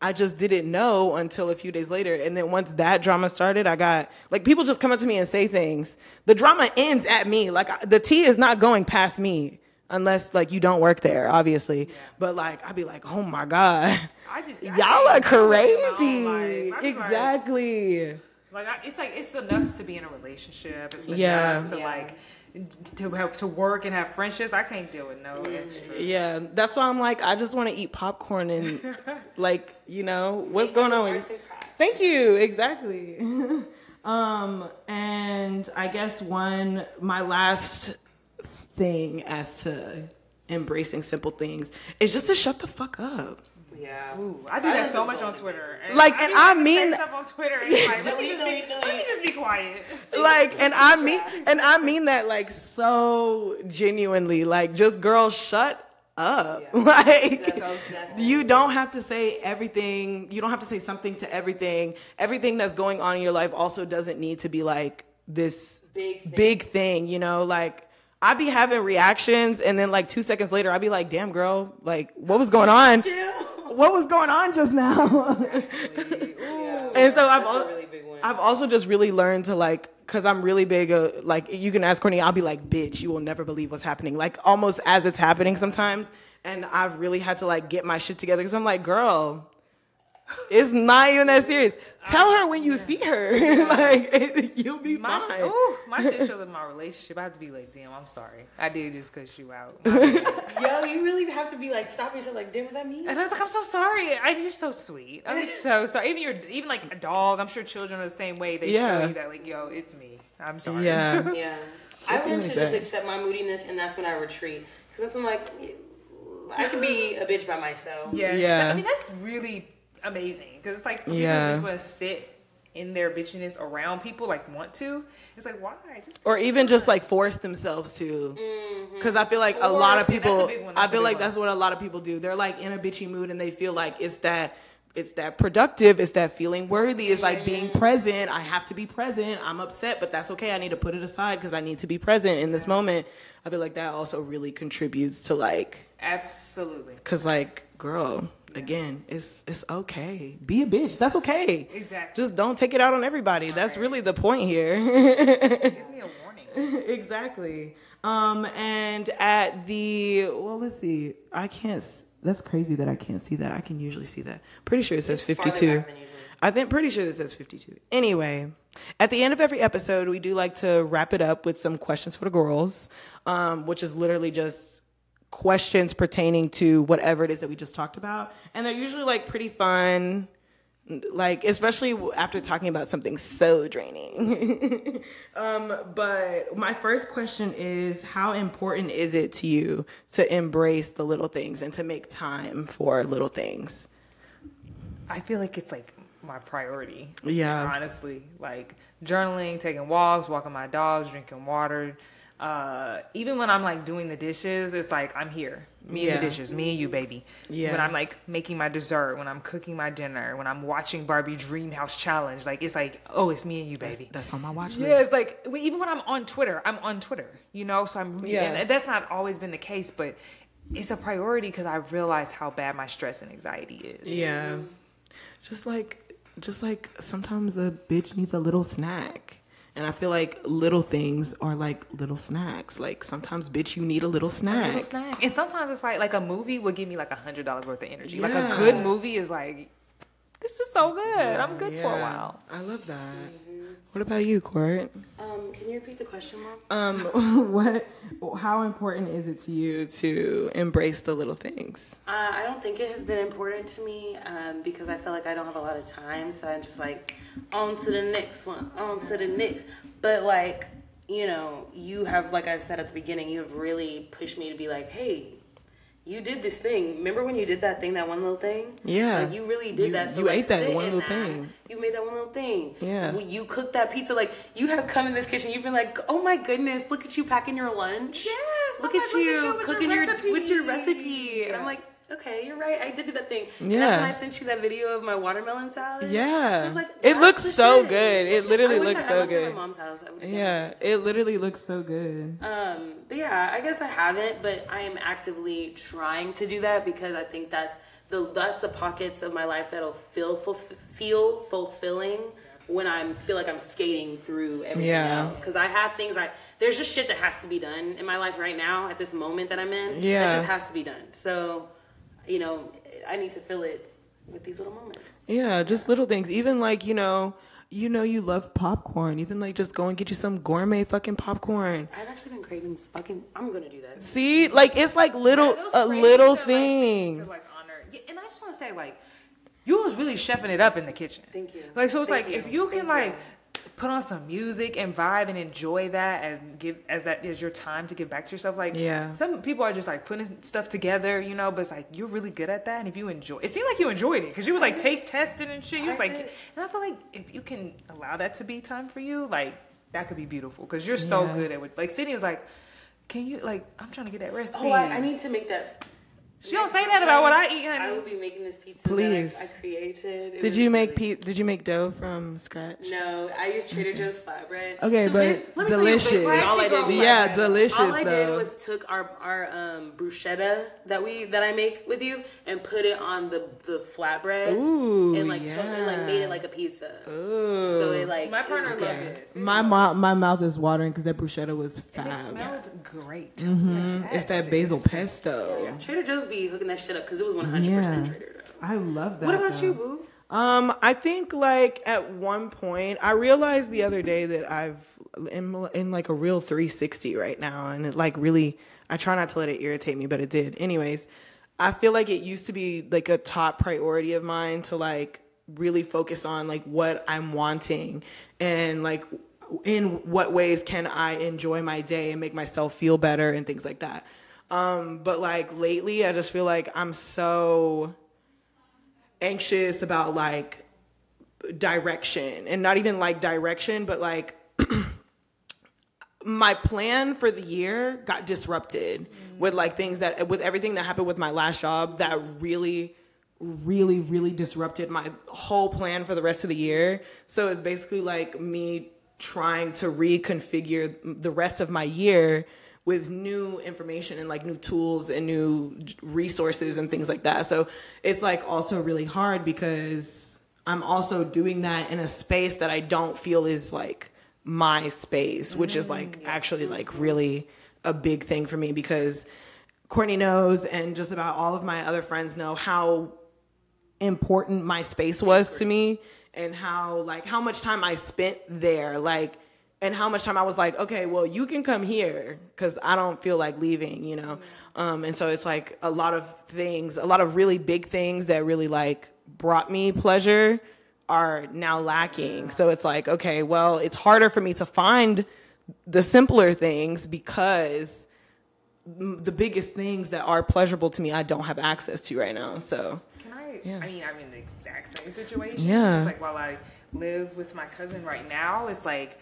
I just didn't know until a few days later. And then once that drama started, I got like people just come up to me and say things. The drama ends at me. Like the tea is not going past me unless like you don't work there, obviously. But like I'd be like, oh my god, I just y'all can't are deal with it in my own crazy. life. Like- Exactly. Like I, it's like it's enough to be in a relationship. It's Yeah. to Yeah. like to have to work and have friendships. I can't deal with no extra. Yeah, that's why I'm like, I just want to eat popcorn and like, you know, what's going on? arts. Thank you. Exactly. um, and I guess one, my last thing as to embracing simple things is just to shut the fuck up. Yeah. Ooh, I do that so much on. Twitter. And Like, I and be I wanting say mean- stuff on Twitter. And like, let me just be, Delete, delete, let me just be quiet. Like, and I mean, and I mean that like so genuinely. Like, just girl, shut up. Like, So you don't have to say everything. You don't have to say something to everything. Everything that's going on in your life also doesn't need to be like this Big thing. big thing, you know, like I'd be having reactions and then like 2 seconds later I'd be like, "Damn girl, like what was going on? What was going on just now?" and so I've That's al- really. I've also just really learned to like cuz I'm really big uh, like you can ask Courtney, I'll be like, "Bitch, you will never believe what's happening." Like almost as it's happening sometimes. And I've really had to like get my shit together cuz I'm like, "Girl, it's not even that serious. Tell her when you see her. like you'll be My, fine. shit, ooh, my shit shows in my relationship. I have to be like, damn, I'm sorry. I did just cuss you out. Yo, you really have to be like, stop yourself. Like, damn, was that me? and I was like, I'm so sorry. I, you're so sweet. I'm so sorry. Even your, even like a dog. I'm sure children are the same way. They Yeah. show you that, like, yo, it's me. I'm sorry. Yeah. Yeah. I learned to just accept my moodiness, and that's when I retreat. Because I'm like, I can be a bitch by myself. Yes. Yeah. I mean, that's really amazing because it's like for people Yeah. who just want to sit in their bitchiness around people, like want to. It's like why? Just or even just like force themselves to mm-hmm. because i feel like a lot of Force, yeah, that's a people i feel like one. that's what a lot of people do they're like in a bitchy mood and they feel like it's that it's that productive it's that feeling worthy it's like being mm-hmm. present i have to be present i'm upset but that's okay i need to put it aside because i need to be present in this moment i feel like that also really contributes to like absolutely. because like girl again it's it's okay be a bitch that's okay Exactly. just don't take it out on everybody that's really the point here Give me a warning. exactly. Um, and at the well, let's see. I can't. That's crazy that I can't see that. I can usually see that. Pretty sure it says farther fifty-two. back than usual. I think pretty sure it says fifty-two. Anyway, at the end of every episode, we do like to wrap it up with some questions for the girls, um, which is literally just questions pertaining to whatever it is that we just talked about, and they're usually like pretty fun. Like especially after talking about something so draining. Um but my first question is how important is it to you to embrace the little things and to make time for little things? I feel like it's like my priority. Yeah. Honestly, like journaling, taking walks, walking my dogs, drinking water, Uh, even when I'm like doing the dishes, it's like I'm here. Me and the dishes, me and you, baby. Yeah. When I'm like making my dessert, when I'm cooking my dinner, when I'm watching Barbie Dream House Challenge, like it's like, oh, it's me and you, baby. That's on my watch list. Yeah, it's like even when I'm on Twitter, I'm on Twitter, you know. So I'm, Yeah. and that's not always been the case, but it's a priority because I realize how bad my stress and anxiety is. Yeah. Just like just like sometimes a bitch needs a little snack. And I feel like little things are like little snacks. Like sometimes bitch you need a little A snack. little snack. And sometimes it's like like a movie will give me like a hundred dollars worth of energy. Like a good movie is like, this is so good. I'm good for a while. I love that. What about you, Court? Um, can you repeat the question, mom? Um what how important is it to you to embrace the little things? Uh, I don't think it has been important to me um, because I feel like I don't have a lot of time. So I'm just like, on to the next one, on to the next. But like, you know, you have, like I've said at the beginning, you have really pushed me to be like, hey, you did this thing. Remember when you did that thing, that one little thing? Yeah. Like you really did You- that. So you like, ate that one in little that. thing. You made that one little thing. Yeah. When You cooked that pizza. Like you have come in this kitchen. You've been like, oh my goodness, look at you packing your lunch. Yes, Look I'm at like, look at you you your cooking your, with your recipe. recipe. And I'm like, okay, you're right. I did do that thing. And Yeah. that's when I sent you that video of my watermelon salad. Yeah. I was like, It looks so shit. good. It literally I wish looks I so it at good. my mom's house. I Yeah, it literally looks so good. Um, but yeah, I guess I haven't, but I am actively trying to do that because I think that's the that's the pockets of my life that'll feel ful- feel fulfilling when I feel like I'm skating through everything Yeah. else. Because I have things I there's just shit that has to be done in my life right now at this moment that I'm in. Yeah. that just has to be done. So, you know, I need to fill it with these little moments. Yeah, just little things. Even like, you know, you know you love popcorn. Even like just go and get you some gourmet fucking popcorn. I've actually been craving fucking. I'm gonna do that. See? Like it's like little Those a little are, like, thing. to, like honor. Yeah, and I just want to say like, you was really chefing it up in the kitchen. Thank you. Like so, it's Thank like you. if you can Thank like you. Put on some music and vibe and enjoy that and give as that is your time to give back to yourself. Like Yeah. some people are just like putting stuff together, you know, but it's like you're really good at that. And if you enjoy, it seemed like you enjoyed it because you was like taste testing and shit. You was like, and I feel like if you can allow that to be time for you, like that could be beautiful because you're so Yeah. good at it. Like Sydney was like. Can you like? I'm trying to get that recipe. Oh, I, I need to make that. She don't say that about what I eat, honey. I will be making this pizza Please. that I, I created. It Did you make really- pe- did you make dough from scratch? No, I used Trader Joe's flatbread. Okay, So but let- let me delicious. quickly, all I did, Yeah, delicious all I did was took our our um, bruschetta that we that I make with you and put it on the the flatbread Ooh, and like took, and like made it like a pizza. Ooh. So it like My partner it- loved this. my mouth my mouth is watering because that bruschetta was And fab. it smelled great. I was like, Mm-hmm. It's "Yes, that basil sis." pesto. Trader Joe's be hooking that shit up because it was one hundred Yeah. percent Trader Joe's. I love that. What about though. you, boo? Um, I think like at one point I realized the other day that I've in, in like a real 360 right now, and it like really I try not to let it irritate me, but it did. Anyways, I feel like it used to be like a top priority of mine to like really focus on like what I'm wanting and like in what ways can I enjoy my day and make myself feel better and things like that. Um, but like lately, I just feel like I'm so anxious about like direction. And not even like direction but like my plan for the year got disrupted with like things that with everything that happened with my last job that really really really disrupted my whole plan for the rest of the year. So it's basically like me trying to reconfigure the rest of my year with new information and like new tools and new resources and things like that. So it's like also really hard because i'm also doing that in a space that i don't feel is like my space which is like mm. actually like really a big thing for me because courtney knows and just about all of my other friends know how important my space was to me and how like how much time I spent there. Like and how much time I was like okay well you can come here cuz I don't feel like leaving you know um and so it's like a lot of things a lot of really big things that really like brought me pleasure are now lacking so it's like okay well it's harder for me to find the simpler things because the biggest things that are pleasurable to me I don't have access to right now so Can I? Yeah. I mean, I'm in the exact same situation. Yeah. It's like while I live with my cousin right now, it's like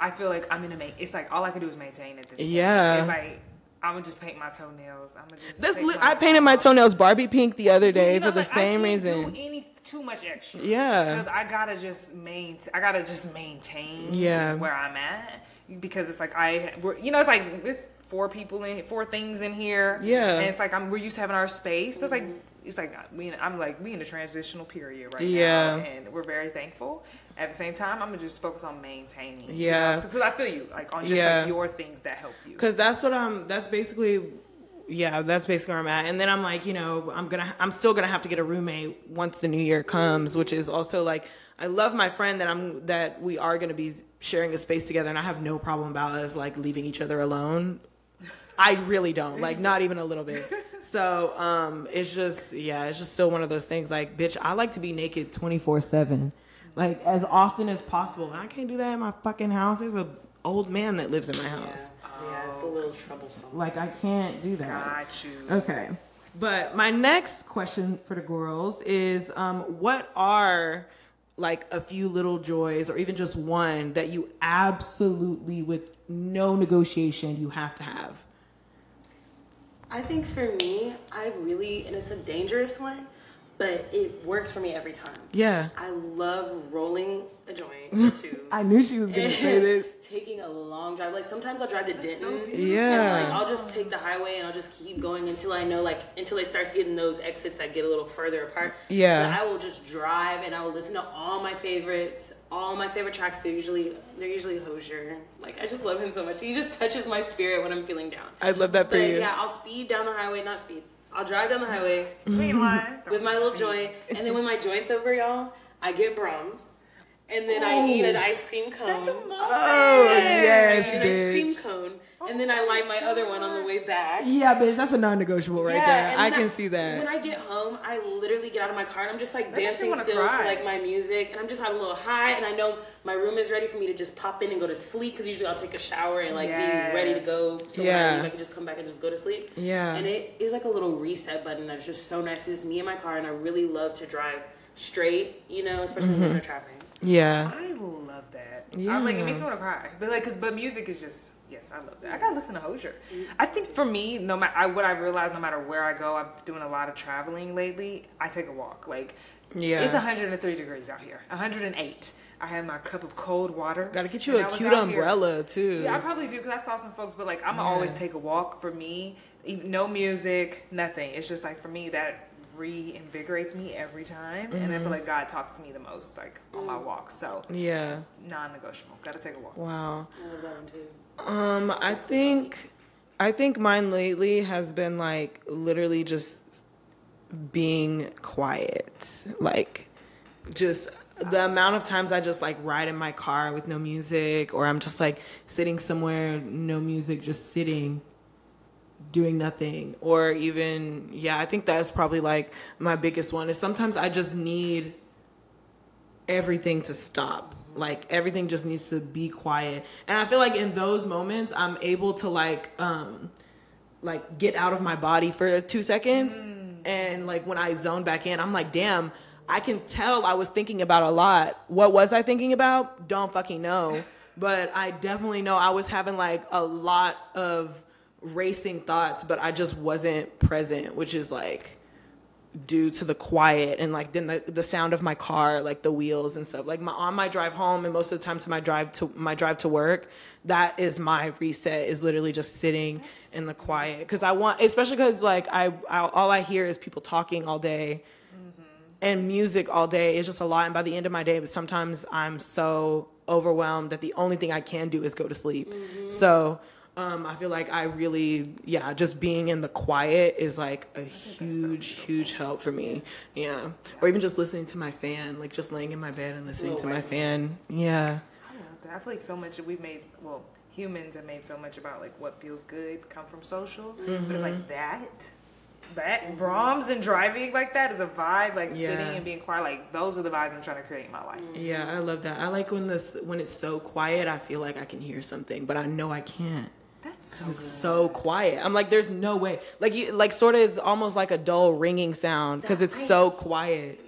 I feel like I'm in a main. It's like all I can do is maintain at this point. Yeah. It's like I'm gonna just paint my toenails. I'm gonna just. That's take li- I painted my toenails Barbie pink the other day You know, for the like, same reason. Do any too much extra. Yeah. Because I gotta just maintain. I gotta just maintain. Yeah. Where I'm at because it's like I, we're, you know, it's like there's four people in, four things in here. Yeah. And it's like I'm we're used to having our space, but it's like it's like we, I'm like we in a transitional period right Yeah. now, and we're very thankful. At the same time, I'm gonna just focus on maintaining. Yeah. Because I feel you, like on just Yeah. like your things that help you. Cause that's what I'm. That's basically, yeah. That's basically where I'm at. And then I'm like, you know, I'm gonna. I'm still gonna have to get a roommate once the new year comes, which is also like, I love my friend that I'm. That we are gonna be sharing a space together, and I have no problem about us like leaving each other alone. I really don't like, not even a little bit. So um, it's just, yeah, it's just still one of those things. Like, bitch, I like to be naked twenty four seven, like as often as possible. I can't do that in my fucking house. There's a old man that lives in my house. Yeah, it's a little troublesome. Like I can't do that. Got you. Okay. But my next question for the girls is um, what are like a few little joys or even just one that you absolutely with no negotiation you have to have? I think for me, I really, and it's a dangerous one, but it works for me every time. Yeah. I love rolling a joint or two. I knew she was going to say this. taking a long drive. Like sometimes I'll drive to Denton. so and, Yeah. like I'll just take the highway and I'll just keep going until I know like until it starts getting those exits that get a little further apart. Yeah. But I will just drive and I will listen to all my favorites, all my favorite tracks. They're usually they're usually Hozier. Like I just love him so much. He just touches my spirit when I'm feeling down. I love that for But you. yeah, I'll speed down the highway, not speed. I'll drive down the highway You ain't with my little joint, and then when my joint's over, y'all, I get Braum's, and then I eat an ice cream cone. That's a moment. Oh, I yes, eat an ice cream cone, and then I light my other one on the way back. Yeah, bitch, that's a non-negotiable right there. I then can see that. When. I get home, I literally get out of my car and I'm just like makes me dancing wanna still to like my music, and I'm just having a little high, and I know my room is ready for me to just pop in and go to sleep because usually I'll take a shower and like be ready to go. So when I leave, I can just come back and just go to sleep. Yeah. and it is like a little reset button that's just so nice. It's just me in my car, and I really love to drive straight, you know, especially Mm-hmm. when there's no traffic. Yeah. I love that. Yeah. I, like it makes me want to cry, but like, cause but music is just yes, I love that. I gotta listen to Hozier. Mm. I think for me, no matter I, what I realize, no matter where I go, I'm doing a lot of traveling lately. I take a walk. Like, Yeah. it's 103 degrees out here. 108. I have my cup of cold water. Gotta get you a cute out here- umbrella too. Yeah, I probably do because I saw some folks, but like I'm gonna always take a walk. For me, no music, nothing. It's just like for me that reinvigorates me every time, and I Mm-hmm. feel like God talks to me the most like on my walks. So yeah. non-negotiable. Got to take a walk. Wow. I love that one too. Um, I think, I think mine lately has been like literally just being quiet, like just the amount of times I just like ride in my car with no music, or I'm just like sitting somewhere, no music, just sitting, doing nothing, or even yeah, I think that's probably like my biggest one. Is sometimes I just need everything to stop. Like everything just needs to be quiet. And I feel like in those moments I'm able to like um like get out of my body for 2 seconds and like when I zone back in I'm like damn I can tell I was thinking about a lot. What was I thinking about? Don't fucking know. But I definitely know I was having like a lot of racing thoughts, but I just wasn't present, which is like due to the quiet and like then the, the sound of my car like the wheels and stuff. Like my on my drive home and most of the time to my drive to my drive to work that is my reset is literally just sitting in the quiet. Because i want especially because like I, I all i hear is people talking all day mm-hmm. and music all day. Is just a lot and by the end of my day but sometimes i'm so overwhelmed that the only thing i can do is go to sleep. Mm-hmm. So um, i feel like i really yeah just being in the quiet is like a huge huge help for me yeah or even just listening to my fan like just laying in my bed and listening to my fan yeah I. I feel like so much we've made. Well, humans have made so much about like what feels good come from social, but it's Mm-hmm. like that. That Braum's and driving like that is a vibe. Like Yeah. sitting and being quiet, like those are the vibes I'm trying to create in my life. yeah i love that i like when this when it's so quiet i feel like i can hear something but i know i can't That's so it's so quiet. I'm like, there's no way. Like you, like sort of is almost like a dull ringing sound because it's so quiet.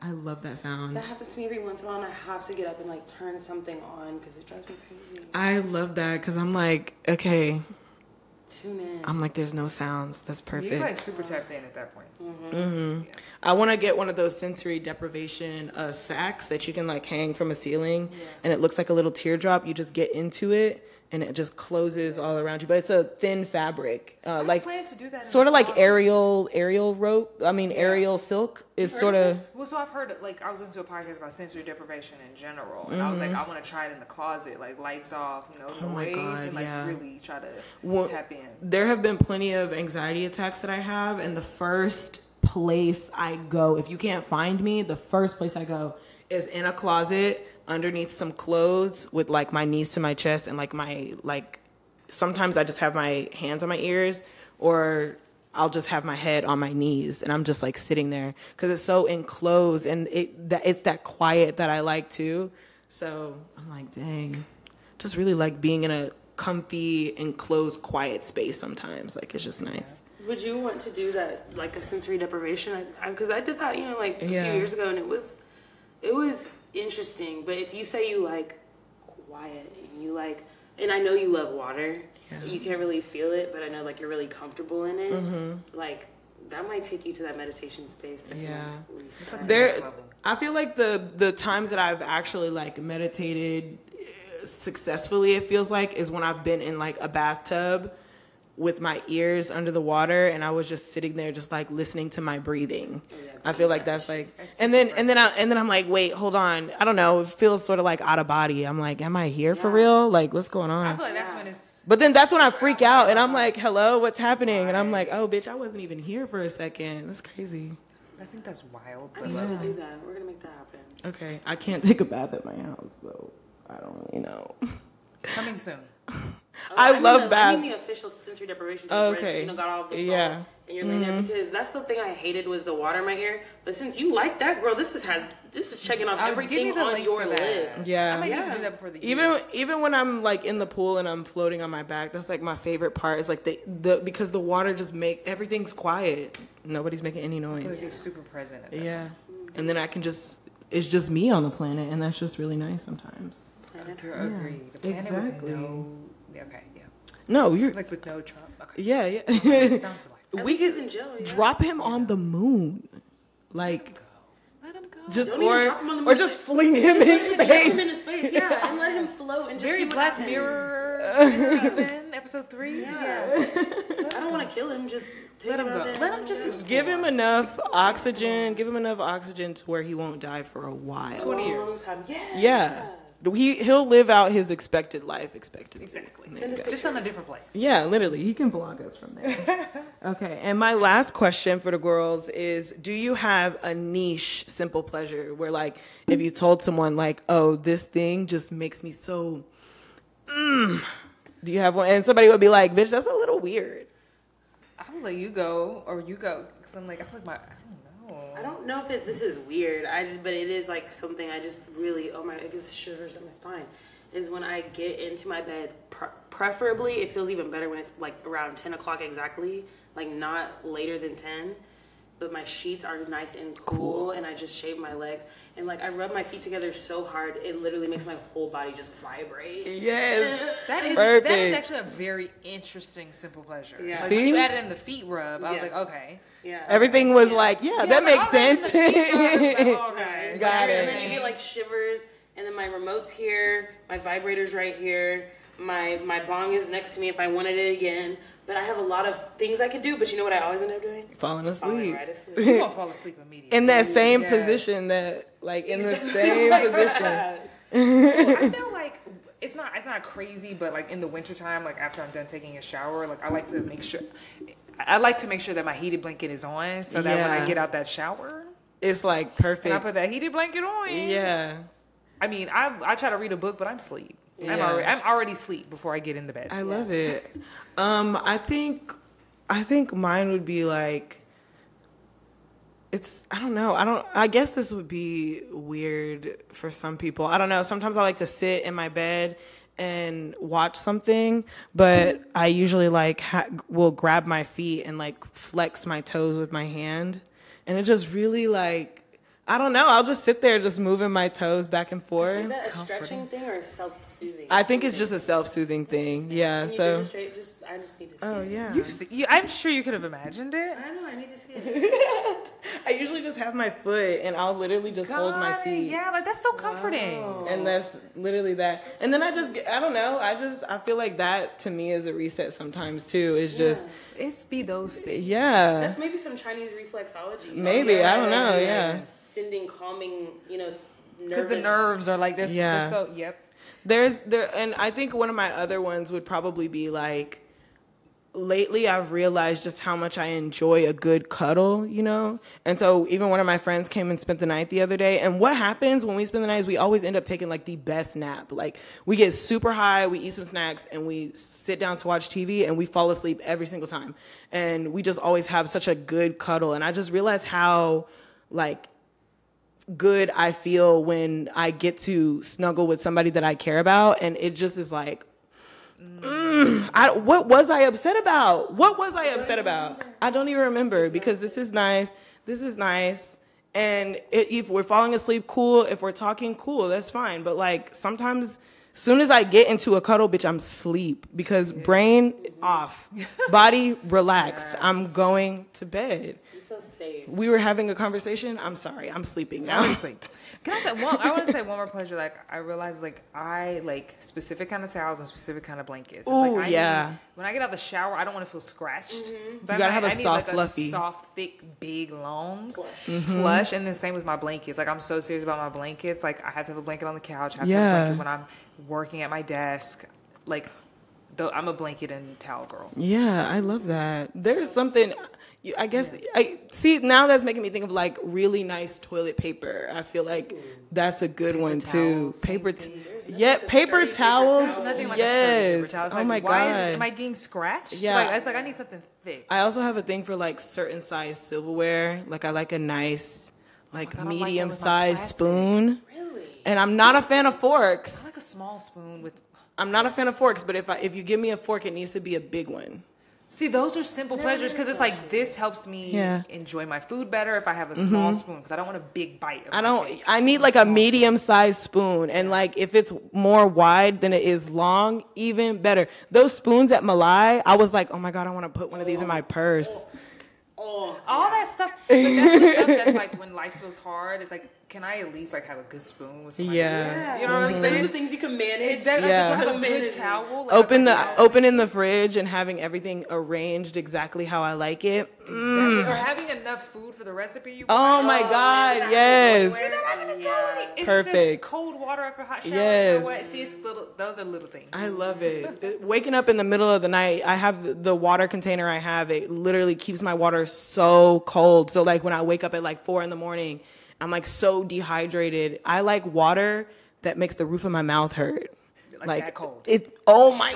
I love that sound. That happens to me every once in a while, and I have to get up and like turn something on because it drives me crazy. I love that because I'm like, okay, Tune in. I'm like, there's no sounds. That's perfect. You're like perfect. super tapped in at that point. Mhm. I want to get one of those sensory deprivation uh, sacks that you can like hang from a ceiling, and it looks like a little teardrop. You just get into it, and it just closes all around you. But it's a thin fabric, uh, like plan to do that. in sort the of like closet. aerial aerial rope. I mean, aerial silk is sort of. Well, so I've heard like I was listening to a podcast about sensory deprivation in general, and I was like, I want to try it in the closet, like lights off, you know, Mm-hmm. Oh my noise, God, and like yeah. really try to Well, tap in. There have been plenty of anxiety attacks that I have, and the first place I go, if you can't find me, the first place I go is in a closet underneath some clothes with like my knees to my chest and like my like sometimes I just have my hands on my ears or I'll just have my head on my knees and I'm just like sitting there cuz it's so enclosed and it that it's that quiet that I like too. So, I'm like, dang. Just really like being in a comfy enclosed quiet space sometimes. Like it's just nice. Would you want to do that, like a sensory deprivation? Because I, did that, you know, like a Yeah. few years ago, and it was, it was interesting. But if you say you like quiet and you like, and I know you love water, Yeah. you can't really feel it, but I know like you're really comfortable in it. Like that might take you to that meditation space. That Mm-hmm. Yeah. Can there i feel like the the times that i've actually like meditated uh, successfully it feels like is when i've been in like a bathtub with my ears under the water and i was just sitting there just like listening to my breathing oh, yeah, i feel like that's like That's and then super and then I, and then i'm like wait hold on i don't know it feels sort of like out of body i'm like am i here for real like what's going I on feel like that's Yeah. when it's. but then that's when I freak out and I'm like, hello, what's happening? And I'm like, oh, bitch, I wasn't even here for a second. That's crazy. I think that's wild. I But need you to do that. We're gonna make that happen. Okay, I can't take a bath at my house, though. I don't really know. coming soon. Oh, I mean love the, bath. I mean the official sensory deprivation. Oh, okay. You know, got all the salt Yeah. Mm-hmm. and you're laying there because that's the thing I hated was the water in my hair. But since you like that, girl, this is has this is checking off I would everything you on your list. Yeah. I might need Yeah. to do that before the Even years. even when I'm like in the pool and I'm floating on my back, that's like my favorite part. Is like the the because the water just make everything's quiet. Nobody's making any I feel like noise. super present. At that. Yeah, and then I can just it's just me on the planet, and that's just really nice sometimes. Planet You're agreed. The planet exactly. with no. Okay, yeah. No, you're Like with no Trump. Okay. yeah yeah. Sounds like. At we least he's could in jail. Yeah. drop him on the moon, like. Let him go. just Don't or drop him on the or just fling him Just in let him chuck space. him into space, yeah, and let him float and just Very see what Black happens. Mirror this season, episode three. Yeah, just- I don't want to kill him. Just take Let him out go. Let him just explore. Give him enough oxygen. Give him enough oxygen to where he won't die for a while. 20 years. time. Yeah. Yeah, he he'll live out his expected life expectancy. Exactly. There Send us. Just on a different place. Yeah, literally, he can blog us from there. okay, and my last question for the girls is: Do you have a niche simple pleasure where, like, if you told someone, like, "Oh, this thing just makes me so," mm, do you have one? And somebody would be like, "Bitch, that's a little weird." I'm gonna let you go, or you go, because I'm like, I feel like my, I don't know. I don't know if it, this is weird. I just, but it is like something I just really. Oh my! It gives shivers up my spine. Is when I get into my bed. Pre- preferably, it feels even better when it's like around ten o'clock exactly, like not later than ten. But my sheets are nice and cool, and I just shave my legs and like I rub my feet together so hard, it literally makes my whole body just vibrate. Yes. That is Perfect. that is actually a very interesting simple pleasure. Yeah. Like, See? when you added in the feet rub, I was like, okay. Yeah. Everything was like, yeah, Yeah, that makes all sense. the feet rub, it's like, okay. Got And it. then you get like shivers, and then my remote's here, my vibrator's right here, my my bong is next to me if I wanted it again. But I have a lot of things I could do. But you know what I always end up doing? Falling Falling asleep. right asleep. You're gonna fall asleep immediately. In that same Yes. position that, like, in the same oh position. I feel like it's not it's not crazy, but like in the wintertime, like after I'm done taking a shower, like I like to make sure I like to make sure that my heated blanket is on so that when I get out that shower It's like and I put that heated blanket on. Yeah. I mean, I I try to read a book, but I'm asleep. I'm already I'm already asleep before I get in the bed. I love it. Um, I think, I think mine would be like, it's I don't know. I don't. I guess this would be weird for some people. I don't know. Sometimes I like to sit in my bed and watch something, but I usually like ha- will grab my feet and like flex my toes with my hand, and it just really like I don't know. I'll just sit there, just moving my toes back and forth. Is that a stretching thing or a self-soothing? I think it's just a self-soothing thing. Yeah. Can you So. demonstrate? Just, I just need to oh, see. Oh it. yeah. You've se- you, I'm sure you could have imagined it. I know. I need to see it. I usually just have my foot, and I'll literally just hold my Got it. feet. Yeah, like that's so comforting. And that's literally that. And then I just, get- I don't know. I just, I feel like that to me is a reset sometimes too. It's just, It's be those things. yeah. That's maybe some Chinese reflexology. Oh, maybe, I don't know, yeah. Sending calming, you know, Because the nerves are like they're, Yeah. they're so. Yep. There's there, and I think one of my other ones would probably be like, lately I've realized just how much I enjoy a good cuddle, you know? And so even one of my friends came and spent the night the other day. And what happens when we spend the night is we always end up taking like the best nap. Like we get super high, we eat some snacks, and we sit down to watch TV and we fall asleep every single time. And we just always have such a good cuddle. And I just realized how like good I feel when I get to snuggle with somebody that I care about, and it just is like, mm, I, what was I upset about? What was I upset about? I don't even remember because this is nice. This is nice. And if we're falling asleep, cool. If we're talking, cool. That's fine. But like sometimes, soon as I get into a cuddle, bitch, I'm sleep because brain off, body relaxed. I'm going to bed. You feel safe. We were having a conversation. I'm sorry. I'm sleeping now. Seriously. Can I say one? I want to say one more pleasure. Like I realized, like I like specific kind of towels and specific kind of blankets. It's Ooh, like, I yeah. Need, when I get out of the shower, I don't want to feel scratched. But You gotta I- have a I need, soft, like, fluffy. a soft, thick, big, long, Plush. Mm-hmm. plush. And then same with my blankets. Like I'm so serious about my blankets. Like I have to have a blanket on the couch. I have to Yeah. have a blanket when I'm working at my desk. Like, though I'm a blanket and towel girl. Yeah, I love that. There's something. I guess I see now. That's making me think of like really nice toilet paper. I feel like that's a good one too. towels, same Paper, t- yeah, paper paper towels. Nothing like a sturdy paper yes. towel. It's oh like, my why is this, am I getting scratched? Yeah. Like, it's like I need something thick. I also have a thing for like certain size silverware. Like I like a nice, oh like God, I like that medium with my size plastic. spoon. Really? And I'm not a fan of I forks. like a small spoon with. I'm not a fan of forks, but if I, if you give me a fork, it needs to be a big one. See, those are simple pleasures because it's like this helps me Yeah. Mm-hmm. enjoy my food better if I have a small spoon because I don't want a big bite. Of I don't. cake. I need like a medium sized spoon, and like if it's more wide than it is long, even better. Those spoons at Malai, I was like, oh my god, I want to put one of these in my purse. Oh, all that stuff. But that's the stuff that's like when life feels hard. It's like, can I at least like have a good spoon with? My Yeah. You know what I'm mm-hmm. Like, those are saying? the things you can manage. Exactly. Yeah. Like, do have a good towel. Like, Open the towel. open in the fridge and having everything arranged exactly how I like it. Exactly. Mm. Or having enough food for the recipe you. Oh want. my Oh, god, yeah. yes. Yeah. It's Perfect. just cold water after hot shower. Yes. You know what? See, it's little. Those are little things. I love it. It- Waking up in the middle of the night, I have the, the water container I have. It literally keeps my water so cold. So like when I wake up at like four in the morning, I'm like so dehydrated. I like water that makes the roof of my mouth hurt. Like that cold. It. Oh my.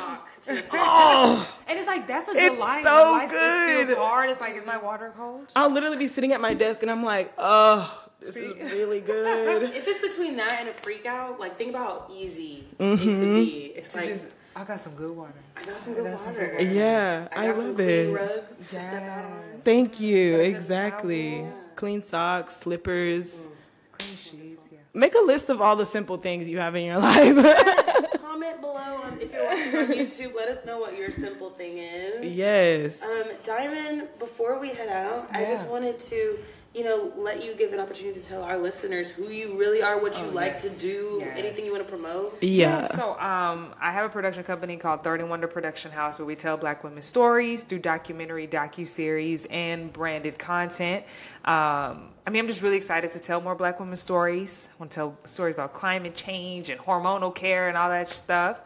oh And it's like that's a It's delight. so life just good. feels hard. It's like, is my water cold? I'll literally be sitting at my desk and I'm like, oh, this See? is really good. If it's between that and a freak out, like think about how easy Mm-hmm. it could be. It's To like just, I got some good water. I got some good got some water. good water. yeah, I I, got some love clean it. rugs to step out on. Thank you. Got a good Exactly. Clean socks, slippers. Clean sheets, yeah. Make a list of all the simple things you have in your life. Comment below on, if you're watching on YouTube. Let us know what your simple thing is. yes. Um, Diamonde, before we head out, I just wanted to, you know, let you give an opportunity to tell our listeners who you really are, what you Oh, like yes. to do, Yes. anything you want to promote. yeah. So um, I have a production company called Third and Wonder Production House where we tell Black women stories through documentary, docu series, and branded content. Um, I mean, I'm just really excited to tell more Black women stories. I want to tell stories about climate change and hormonal care and all that stuff.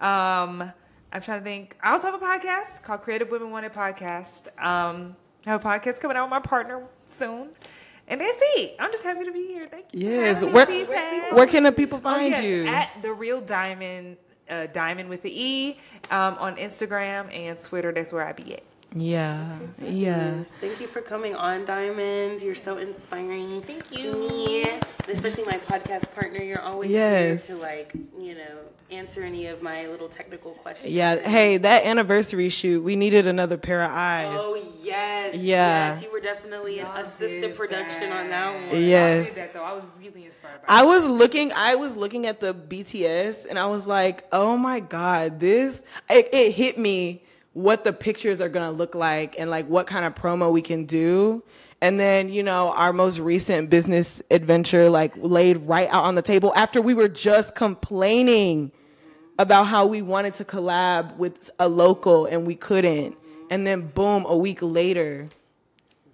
Um, I'm trying to think. I also have a podcast called Creative Women Wanted Podcast. Um, I have a podcast coming out with my partner soon. And that's it. I'm just happy to be here. Thank you. Yes. me, Where, where can the people Oh, find yes, you? At the real diamond, uh, diamond with the E, um, on Instagram and Twitter. That's where I be at. Yeah. Yeah. Yes, Thank you for coming on, Diamonde. You're so inspiring. Thank you. To me, and especially my podcast partner. You're always Yes. here to like, you know, answer any of my little technical questions. Yeah. Hey, that anniversary shoot, we needed another pair of eyes. Oh yes. Yeah. Yes, you were definitely an Y'all assisted did production on that that. one. Y'all Yes. did that though. I was really inspired by. I it. was looking. I was looking at the BTS, and I was like, "Oh my god, this!" It, it hit me what the pictures are gonna look like, and like what kind of promo we can do. And then you know our most recent business adventure, like laid right out on the table after we were just complaining about how we wanted to collab with a local and we couldn't. And then boom, a week later,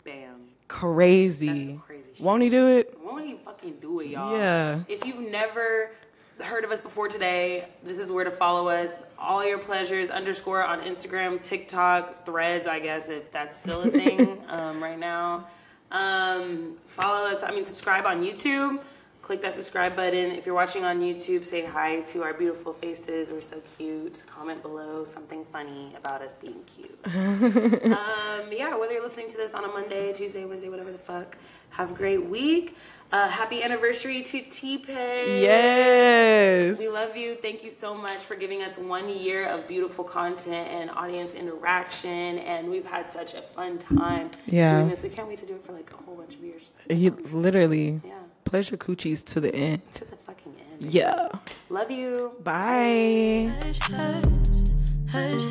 Bam. crazy. That's crazy. Won't he do it? Won't he fucking do it, y'all? Yeah. If you've never heard of us before today, this is where to follow us. All your pleasures underscore on Instagram, TikTok, Threads, I guess if that's still a thing um, right now. Um, follow us. I mean, subscribe on YouTube. Click that subscribe button. If you're watching on YouTube, say hi to our beautiful faces. We're so cute. Comment below something funny about us being cute. um, yeah, whether you're listening to this on a Monday, Tuesday, Wednesday, whatever the fuck, have a great week. Uh, happy anniversary to TPAY. Yes. We love you. Thank you so much for giving us one year of beautiful content and audience interaction. And we've had such a fun time Yeah. doing this. We can't wait to do it for like a whole bunch of years. He literally Yeah, pleasure coochies to the end. to the fucking end. Yeah. Love you. Bye. Hush, hush, hush,